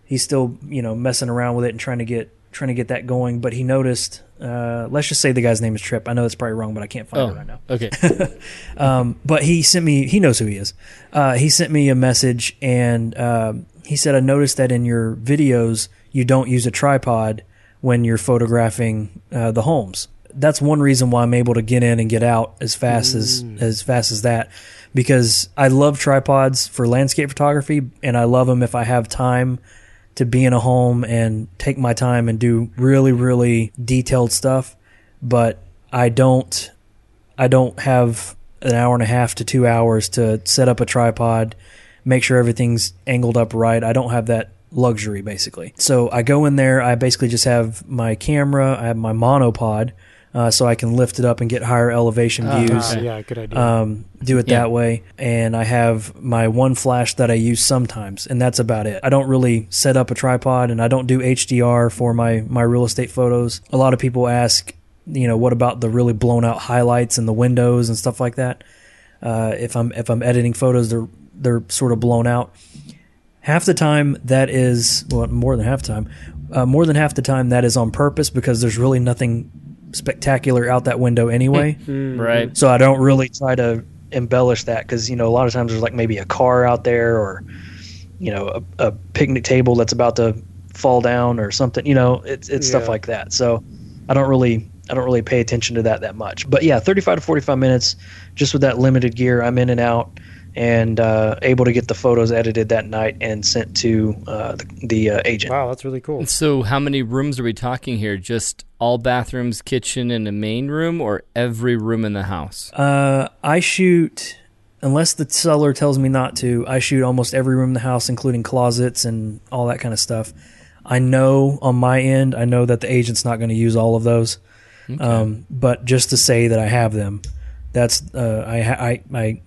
he's still you know messing around with it and trying to get trying to get that going. But he noticed. Uh, let's just say the guy's name is Trip. I know that's probably wrong, but I can't find Oh, it right now. okay. Um, but he sent me. He knows who he is. Uh, he sent me a message, and um, he said, "I noticed that in your videos you don't use a tripod when you're photographing uh, the homes. That's one reason why I'm able to get in and get out as fast as as fast as that, because I love tripods for landscape photography, and I love them if I have time." To be in a home and take my time and do really, really detailed stuff, but I don't I don't have an hour and a half to two hours to set up a tripod, make sure everything's angled up right. I don't have that luxury basically. So I go in there. I basically just have my camera. I have my monopod, uh, so I can lift it up and get higher elevation Ah, views. Uh, yeah, good idea. Um, do it Yeah. that way, and I have my one flash that I use sometimes, and that's about it. I don't really set up a tripod, and I don't do HDR for my my real estate photos. A lot of people ask, you know, what about the really blown out highlights and the windows and stuff like that? Uh, if I'm if I'm editing photos, they're they're sort of blown out. Half the time, that is well, more than half the time. Uh, more than half the time, that is on purpose because there's really nothing spectacular out that window anyway. Mm. Right. So I don't really try to embellish that because you know a lot of times there's like maybe a car out there or you know a, a picnic table that's about to fall down or something. You know, it's it's stuff like that. So I don't really I don't really pay attention to that that much. But yeah, 35 to 45 minutes just with that limited gear. I'm in and out and uh, able to get the photos edited that night and sent to uh, the, the uh, agent. Wow, that's really cool. So, how many rooms are we talking here? Just all bathrooms, kitchen, and a main room, or every room in the house? Uh, I shoot, unless the seller tells me not to, I shoot almost every room in the house, including closets and all that kind of stuff. I know on my end, I know that the agent's not going to use all of those. Um, but just to say that I have them, that's uh, I, I I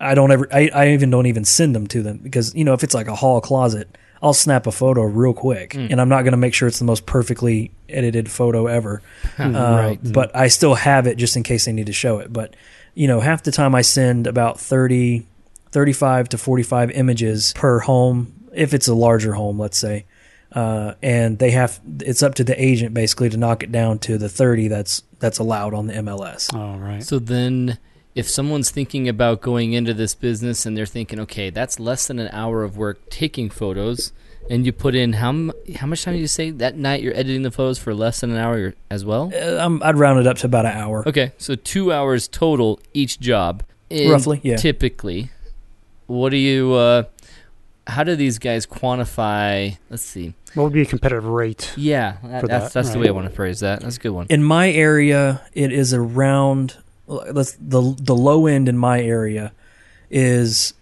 I don't ever I, I even don't even send them to them because you know if it's like a hall closet, I'll snap a photo real quick, and I'm not going to make sure it's the most perfectly edited photo ever. Uh, Right. But I still have it just in case they need to show it. But you know, half the time I send about 30, 35 to 45 images per home if it's a larger home, let's say. Uh, and they have it's up to the agent basically to knock it down to the 30 that's that's allowed on the MLS. All right. So then, if someone's thinking about going into this business and they're thinking, okay, that's less than an hour of work taking photos, and you put in how m- how much time did you say that night you're editing the photos for less than an hour as well? Uh, I'm, I'd round it up to about an hour. Okay, so two hours total each job. And Roughly, yeah. Typically, what do you? Uh, how do these guys quantify? Let's see. What would be a competitive rate? Yeah, that, that's that, that's the way I want to phrase that. That's a good one. In my area, it is around let's the the low end in my area is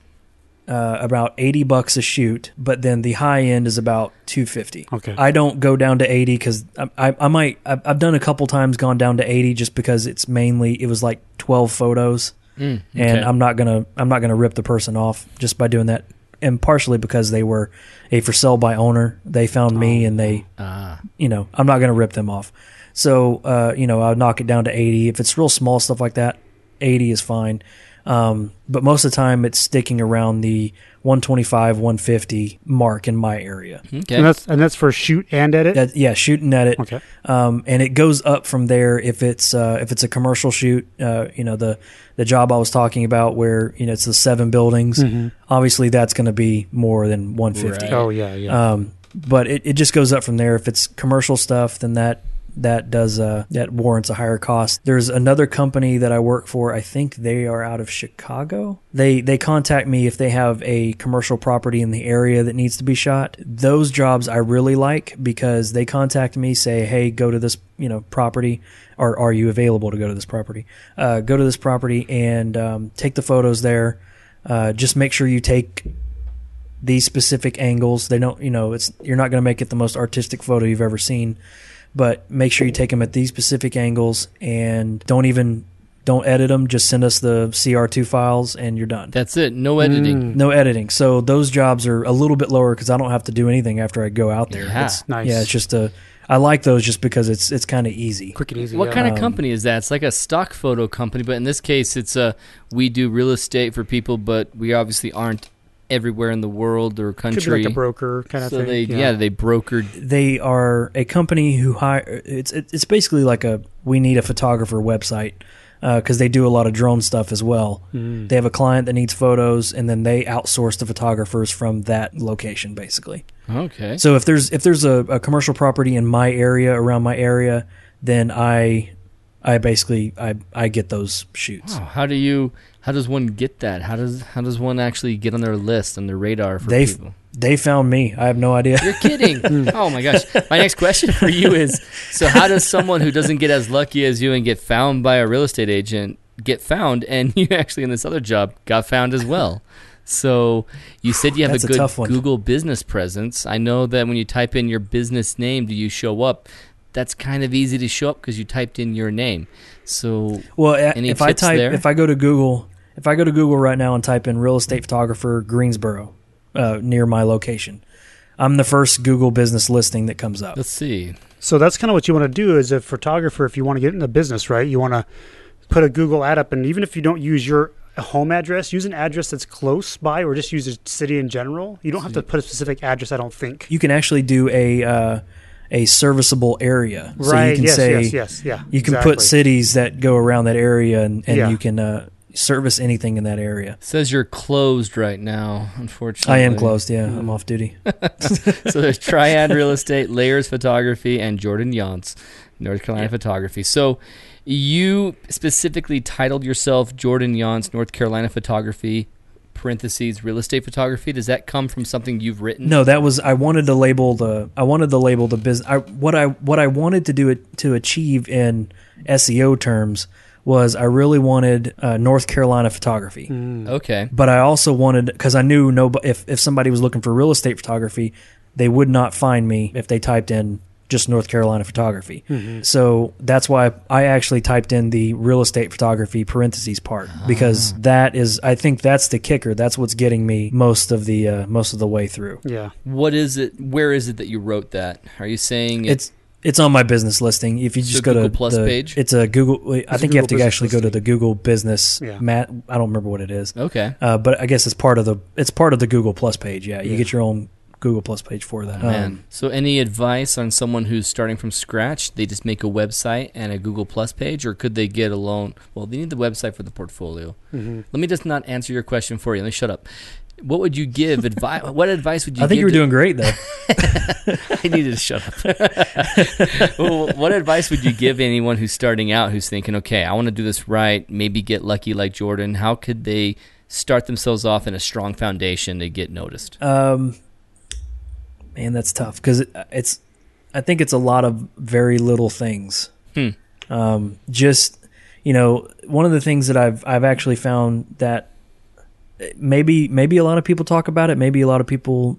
uh, about 80 bucks a shoot, but then the high end is about 250. Okay. I don't go down to 80 because I, I, I might, I've, I've done a couple times gone down to 80 just because it's mainly, it was like 12 photos Mm, and. I'm not going to, I'm not going to rip the person off just by doing that. And partially because they were a for sale by owner. They found me and they, ah, you know, I'm not going to rip them off. So, uh, you know, I'll knock it down to 80. If it's real small stuff like that, 80 is fine. Um, but most of the time, it's sticking around the 125, 150 mark in my area. okay. And that's and that's for shoot and edit. That, yeah, shooting at it, okay. um, and it goes up from there if it's uh, if it's a commercial shoot. Uh, you know, the the job I was talking about where you know it's the seven buildings. Obviously, that's going to be more than 150. Right. Oh yeah, yeah. Um, but it, it just goes up from there. If it's commercial stuff, then that that does uh, that warrants a higher cost. There's another company that I work for. I think they are out of Chicago. They they contact me if they have a commercial property in the area that needs to be shot. Those jobs I really like because they contact me, say, "Hey, go to this you know property." Or are you available to go to this property? Uh, go to this property and um, take the photos there. Uh, just make sure you take these specific angles. They don't, you know, it's you're not going to make it the most artistic photo you've ever seen, but make sure you take them at these specific angles and don't even don't edit them. Just send us the CR2 files and you're done. That's it. No editing. Mm, No editing. So those jobs are a little bit lower because I don't have to do anything after I go out there. Yeah. It's- Nice. Yeah, it's just a. I like those just because it's it's kind of easy. Quick and easy. What yeah. kind of Um, company is that? It's like a stock photo company, but in this case, it's a we do real estate for people, but we obviously aren't everywhere in the world or Could be country. like a broker kind of so thing. they yeah. they brokered. They are a company who hire. It's it's basically like a we need a photographer website because they do a lot of drone stuff as well. Mm. They have a client that needs photos, and then they outsource the photographers from that location, basically. Okay. So if there's if there's a, a commercial property in my area around my area, then I I basically I I get those shoots. Wow, how do you? How does one get that? How does how does one actually get on their list on their radar for They people? they found me. I have no idea. You're kidding. Mm. oh my gosh. My next question for you is so how does someone who doesn't get as lucky as you and get found by a real estate agent get found and you actually in this other job got found as well? So you said you have a a good one. Google business presence. I know that when you type in your business name, do you show up? That's kind of easy to show up because you typed in your name. So Well, if I type there? if I go to Google if I go to Google right now and type in real estate photographer Greensboro uh, near my location, I'm the first Google business listing that comes up. let's see. So that's kind of what you want to do as a photographer if you want to get into the business, right? You want to put a Google ad up, and even if you don't use your home address, use an address that's close by, or just use a city in general. You don't have to put a specific address. I don't think. You can actually do a uh, a serviceable area. So right. you can yes. say yes. Yes. Yeah. you can exactly. put cities that go around that area, and, and Yeah. you can uh, service anything in that area. says you're closed right now, unfortunately. I am closed. Yeah, I'm off duty. so there's Triad Real Estate, Layers Photography, and Jordan Younce, North Carolina Photography. So you specifically titled yourself Jordan Younce, North Carolina Photography, parentheses, real estate photography. Does that come from something you've written? No, that was I wanted to label the I wanted to label the business. I, what I what I wanted to do it to achieve in SEO terms was I really wanted uh, North Carolina photography, Okay. but I also wanted because I knew no if if somebody was looking for real estate photography, they would not find me if they typed in just North Carolina photography. So that's why I actually typed in the real estate photography parentheses part because that is I think that's the kicker. That's what's getting me most of the uh, most of the way through. Yeah. What is it? Where is it that you wrote that? Are you saying it, It's it's on my business listing. If you So just go Google to Plus the, page? it's a Google. I think you have Google to Business actually go to the Google Business. Yeah. Mat, I don't remember what it is, okay? uh, but I guess it's part of the it's part of the Google Plus page. Yeah, you Yeah. get your own Google Plus page for that. Man. Um, so any advice on someone who's starting from scratch? They just make a website and a Google Plus page, or could they get a loan? Well, they need the website for the portfolio. hmm Let me just not answer your question for you. Let me shut up. What would you give advice? What advice would you? Give? I think give you were to- doing great though. I needed to shut up. well, what advice would you give anyone who's starting out, who's thinking, okay, I want to do this right, maybe get lucky like Jordan? How could they start themselves off in a strong foundation to get noticed? Um, man, that's tough because it, it's. I think it's a lot of very little things. Hmm. Um, just you know, one of the things that I've I've actually found that maybe maybe a lot of people talk about it, maybe a lot of people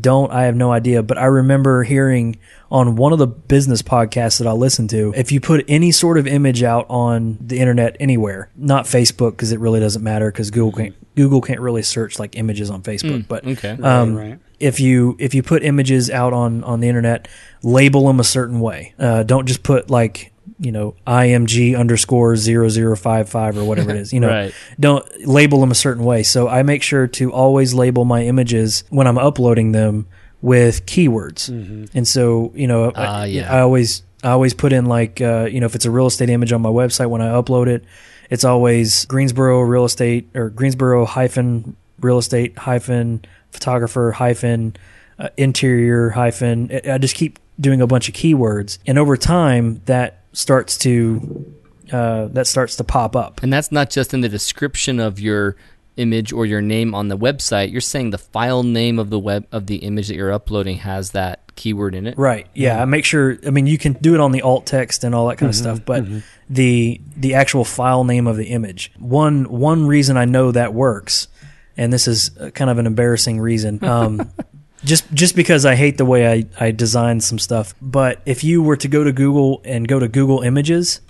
don't. I have no idea, but I remember hearing on one of the business podcasts that I listened to, if you put any sort of image out on the internet anywhere, not Facebook because it really doesn't matter because Google can't Google can't really search like images on Facebook, but Okay. um, right. if you if you put images out on on the internet, label them a certain way. Uh, don't just put like you know img underscore zero zero five five or whatever it is. You know, Right. don't label them a certain way. So I make sure to always label my images when I'm uploading them with keywords. And so you know, Ah, I, yeah. I always I always put in like uh, you know if it's a real estate image on my website when I upload it, it's always Greensboro real estate or Greensboro hyphen real estate hyphen photographer hyphen uh, interior hyphen. I just keep doing a bunch of keywords, and over time that starts to uh, that starts to pop up. And that's not just in the description of your image or your name on the website. You're saying the file name of the web of the image that you're uploading has that keyword in it. Right. Yeah. I make sure. I mean, you can do it on the alt text and all that kind of stuff, but the the actual file name of the image. One one reason I know that works, and this is uh, kind of an embarrassing reason. Um, just just because I hate the way I I designed some stuff, but if you were to go to Google and go to Google Images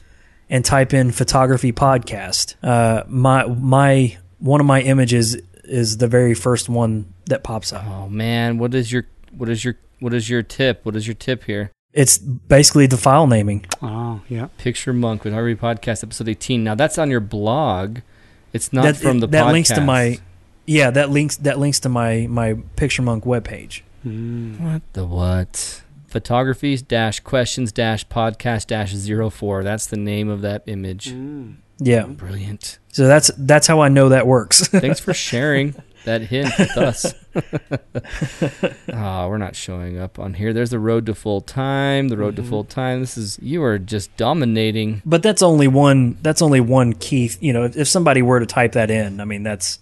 and type in photography podcast, uh, my my one of my images is the very first one that pops up. Oh man, what is your what is your what is your tip? What is your tip here? It's basically the file naming. Oh, yeah. Picture Monk with Harvey Podcast episode 18. Now that's on your blog. It's not that, from the that podcast. links to my yeah that links that links to my my picture monk webpage Mm. what the what? Photography dash questions dash podcast dash zero four. That's the name of that image. Mm. yeah Brilliant. so that's that's how i know that works Thanks for sharing that hint with us. oh, we're not showing up on here. There's the road to full time. The road to Mhm. full time. This is you are just dominating. but that's only one that's only one key you know if, if somebody were to type that in i mean that's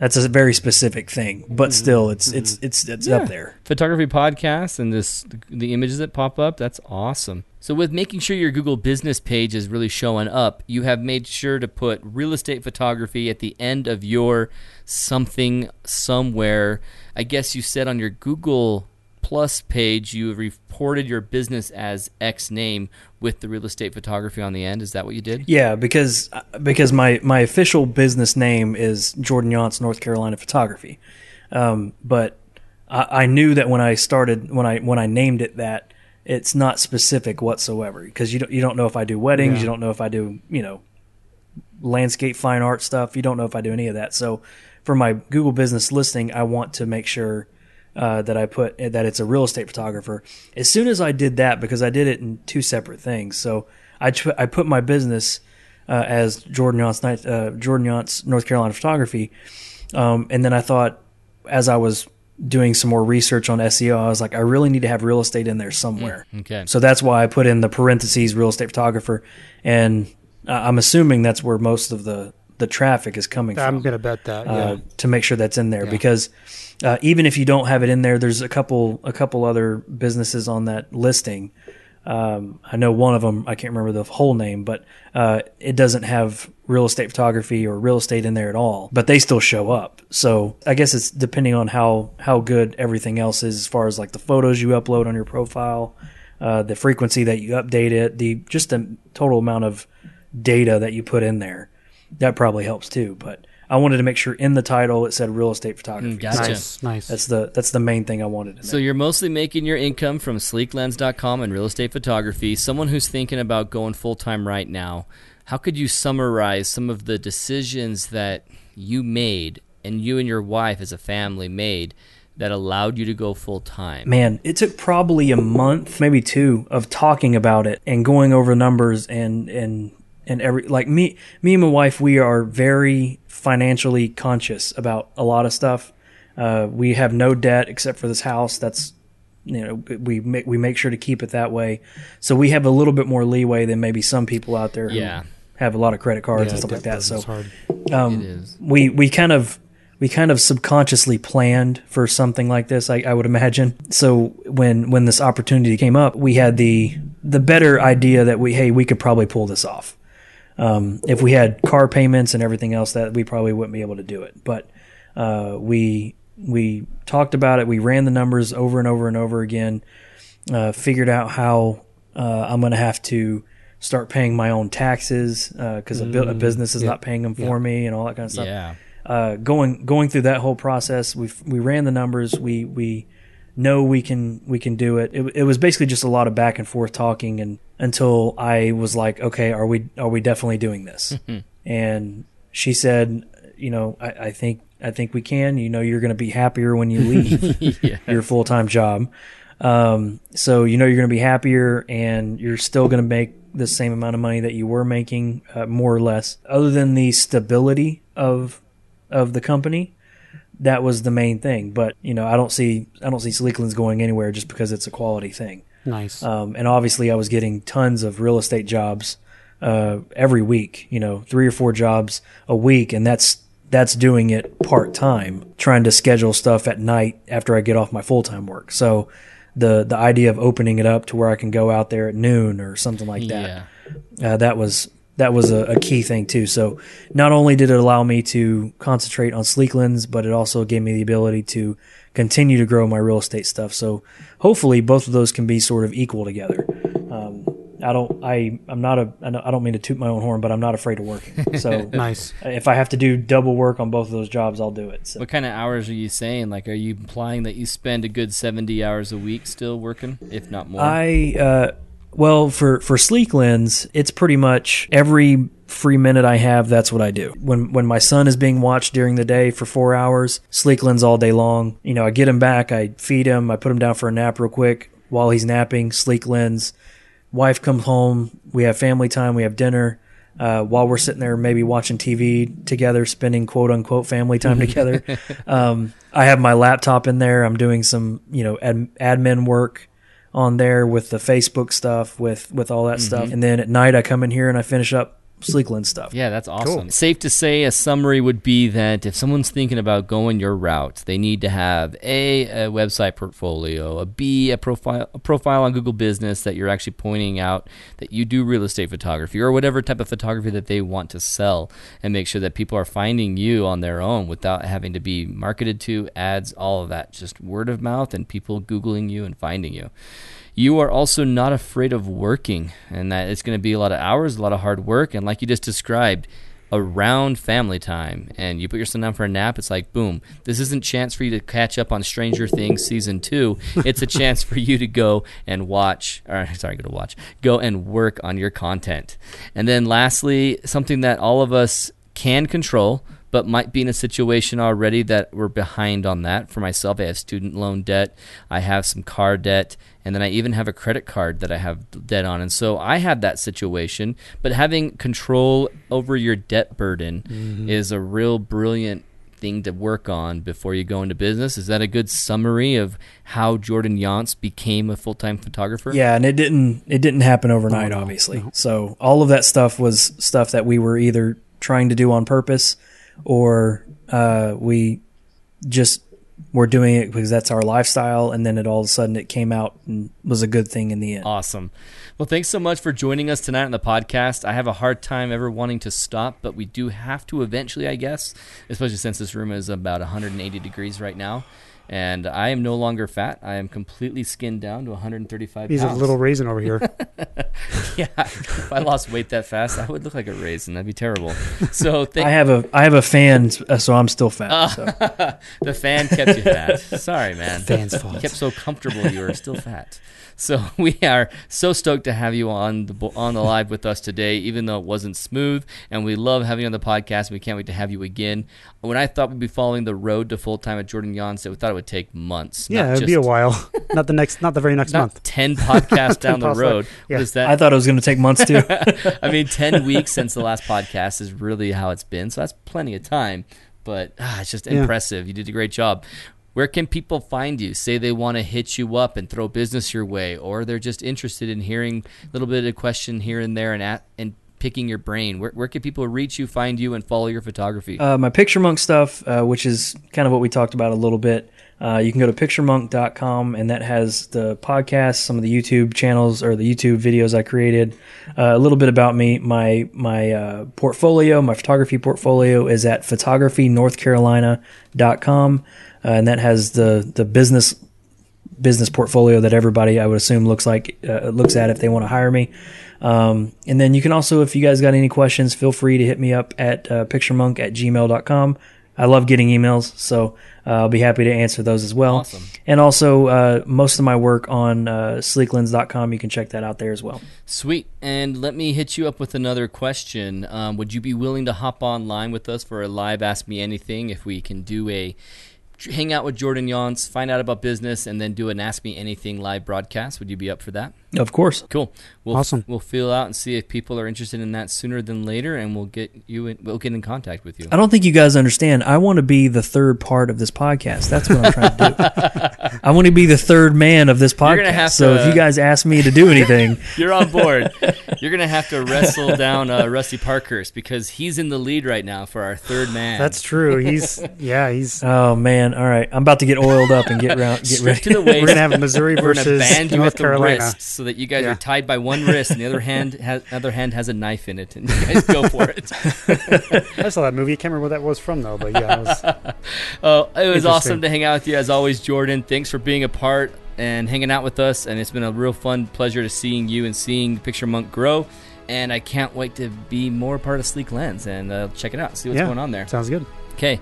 that's a very specific thing but mm-hmm. still it's it's mm-hmm. it's it's Yeah. up there. Photography podcast and this the images that pop up that's awesome. So with making sure your google business page is really showing up you have made sure to put real estate photography at the end of your something somewhere. I guess you said on your google plus page you reported your business as x name with the real estate photography on the end is that what you did yeah because because my my official business name is jordan younce north carolina photography um, but I, I knew that when i started when i when i named it that it's not specific whatsoever because you don't you don't know if I do weddings, Yeah. you don't know if I do you know landscape fine art stuff, you don't know if I do any of that. So for my Google Business listing, I want to make sure uh, that I put that it's a real estate photographer. As soon as I did that, because I did it in two separate things, so I tr- I put my business uh, as Jordan Younce, uh, Jordan Younce, North Carolina Photography, um, and then I thought as I was doing some more research on SEO, I was like, I really need to have real estate in there somewhere. Okay. So that's why I put in the parentheses real estate photographer, and uh, I'm assuming that's where most of the the traffic is coming from I'm gonna bet that. Yeah. uh, to make sure that's in there because uh, even if you don't have it in there, there's a couple a couple other businesses on that listing. Um, I know one of them. I can't remember the whole name, but uh, it doesn't have real estate photography or real estate in there at all. But they still show up. So I guess it's depending on how how good everything else is as far as like the photos you upload on your profile, uh, the frequency that you update it, the just the total amount of data that you put in there. That probably helps too. But I wanted to make sure in the title it said real estate photography. Mm, gotcha. nice, nice. That's the that's the main thing I wanted. In So there. you're mostly making your income from sleeklens.com and real estate photography. Someone who's thinking about going full time right now, how could you summarize some of the decisions that you made and you and your wife as a family made that allowed you to go full time? Man, it took probably a month, maybe two, of talking about it and going over numbers and and and every like me me and my wife we are very financially conscious about a lot of stuff. Uh, we have no debt except for this house. That's you know we make we make sure to keep it that way. So we have a little bit more leeway than maybe some people out there who Yeah. have a lot of credit cards Yeah, and stuff like that. So hard. um, we we kind of we kind of subconsciously planned for something like this I, I would imagine so when when this opportunity came up we had the the better idea that we hey we could probably pull this off um, if we had car payments and everything else that we probably wouldn't be able to do it but uh, we we talked about it we ran the numbers over and over and over again uh, figured out how uh, I'm going to have to start paying my own taxes because a, bu- a business is yeah, not paying them for me and all that kind of stuff Yeah. uh, going going through that whole process, we we ran the numbers. We we know we can we can do it. it. It was basically just a lot of back and forth talking, and until I was like, okay, are we are we definitely doing this? and she said, you know, I, I think I think we can. You know, you're going to be happier when you leave yeah. your full time job. Um, so you know you're going to be happier, and you're still going to make the same amount of money that you were making, uh, more or less. Other than the stability of of the company, that was the main thing. But you know, I don't see I don't see Sleek Lens going anywhere just because it's a quality thing. Nice. Um, and obviously, I was getting tons of real estate jobs uh, every week. You know, three or four jobs a week, and that's that's doing it part time, trying to schedule stuff at night after I get off my full time work. So the the idea of opening it up to where I can go out there at noon or something like that Yeah. uh, that was that was a, a key thing too. So not only did it allow me to concentrate on Sleek Lens, but it also gave me the ability to continue to grow my real estate stuff. So hopefully both of those can be sort of equal together. Um, I don't I I'm not a I don't- mean to toot my own horn, but I'm not afraid of working. So nice. if I have to do double work on both of those jobs, I'll do it. So. What kind of hours are you saying? Like, are you implying that you spend a good 70 hours a week still working, if not more? I uh, well for for Sleek Lens, it's pretty much every free minute I have. That's what I do. When when my son is being watched during the day for four hours, Sleek Lens all day long. You know, I get him back, I feed him, I put him down for a nap real quick while he's napping. Sleek Lens. Wife comes home, we have family time, we have dinner. Uh, while we're sitting there, maybe watching TV together, spending quote unquote family time together. Um, I have my laptop in there. I'm doing some, you know, ad- admin work on there with the Facebook stuff, with with all that Mm-hmm. stuff. And then at night, I come in here and I finish up Sleek Lens stuff. Yeah, that's awesome. Safe to say, a summary would be that if someone's thinking about going your route, they need to have a, a website portfolio, a B, a profile, a profile on Google Business that you're actually pointing out that you do real estate photography or whatever type of photography that they want to sell, and make sure that people are finding you on their own without having to be marketed to, ads, all of that, just word of mouth and people googling you and finding you you are also not afraid of working and that it's going to be a lot of hours a lot of hard work and like you just described around family time and you put your son down for a nap, it's like, boom, this isn't a chance for you to catch up on Stranger Things season two. It's a chance for you to go and watch, or sorry, go to watch, go and work on your content. And then lastly, something that all of us can control, but might be in a situation already that we're behind on that. For myself, I have student loan debt, I have some car debt, and then I even have a credit card that I have debt on. And so I have that situation, but having control over your debt burden is a real brilliant thing to work on before you go into business. Is that a good summary of how Jordan Younce became a full-time photographer? Yeah, and it didn't it didn't happen overnight, obviously. So all of that stuff was stuff that we were either trying to do on purpose, or uh, we just were doing it because that's our lifestyle. And then it all of a sudden it came out and was a good thing in the end. Awesome. Well, thanks so much for joining us tonight on the podcast. I have a hard time ever wanting to stop, but we do have to eventually, I guess, especially since this room is about 180 degrees right now. And I am no longer fat. I am completely skinned down to 135 He's a little raisin over here. yeah. If I lost weight that fast, I would look like a raisin. That'd be terrible. So thank I have a I have a fan, uh, so I'm still fat. so. the fan kept you fat. Sorry, man. Fan's You fault. kept so comfortable, you were still fat. So we are so stoked to have you on the on the live with us today, even though it wasn't smooth. And we love having you on the podcast. We can't wait to have you again. When I thought we'd be following the road to full time at Jordan Yonset, we thought it would take months. yeah, it'd be a while. not the next, not the very next Not month. ten podcasts down the road. Yeah. What is that? I thought it was going to take months too. I mean, 10 weeks since the last podcast is really how it's been. So that's plenty of time. But ah, it's just Yeah. impressive. You did a great job. Where can people find you? Say they want to hit you up and throw business your way, or they're just interested in hearing a little bit of a question here and there and at, and picking your brain. Where, where can people reach you, find you, and follow your photography? uh, my Picture Monk stuff, uh, which is kind of what we talked about a little bit. Uh, you can go to picturemonk.com, and that has the podcast, some of the YouTube channels or the YouTube videos I created, uh, a little bit about me. My my uh, portfolio, my photography portfolio, is at photographynorthcarolina.com, uh, and that has the the business business portfolio that everybody I would assume looks like uh, looks at if they want to hire me. Um, and then you can also, if you guys got any questions, feel free to hit me up at uh, picturemonk at gmail.com. I love getting emails, so uh, I'll be happy to answer those as well. Awesome. And also, uh, most of my work on uh, sleeklens.com, you can check that out there as well. Sweet. And let me hit you up with another question. Um, would you be willing to hop online with us for a live Ask Me Anything if we can do a hang out with Jordan Younce, find out about business, and then do an Ask Me Anything live broadcast? Would you be up for that? Of course. Cool. We'll, Awesome. We'll feel out and see if people are interested in that sooner than later, and we'll get you. In, we'll get in contact with you. I don't think you guys understand. I want to be the third part of this podcast. That's what I'm trying to do. I want to be the third man of this You're podcast. have so to- if you guys ask me to do anything, You're on board. You're gonna have to wrestle down uh, Rusty Parkhurst because he's in the lead right now for our third man. That's true. He's yeah. He's oh man, all right, I'm about to get oiled up and get round, get ready. to the waist. we're gonna have Missouri We're gonna versus band you North at the Carolina. wrist so that you guys Yeah. are tied by one wrist, and the other hand has other hand has a knife in it, and you guys go for it. I saw that movie. I can't remember where that was from though, but yeah, it was, Oh, it was awesome to hang out with you as always, Jordan. Thanks for being a part and hanging out with us, and it's been a real fun pleasure to seeing you and seeing Picture Monk grow. And I can't wait to be more part of Sleek Lens and uh, check it out, see what's yeah, going on there. Sounds good. Okay.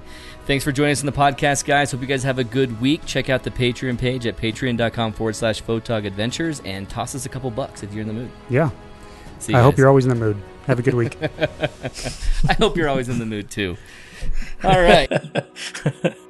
Thanks for joining us in the podcast, guys. Hope you guys have a good week. Check out the Patreon page at patreon.com forward slash photog adventures and toss us a couple bucks if you're in the mood. Yeah. See you I hope you're always in the mood. Have a good week. I hope you're always in the mood too. All right.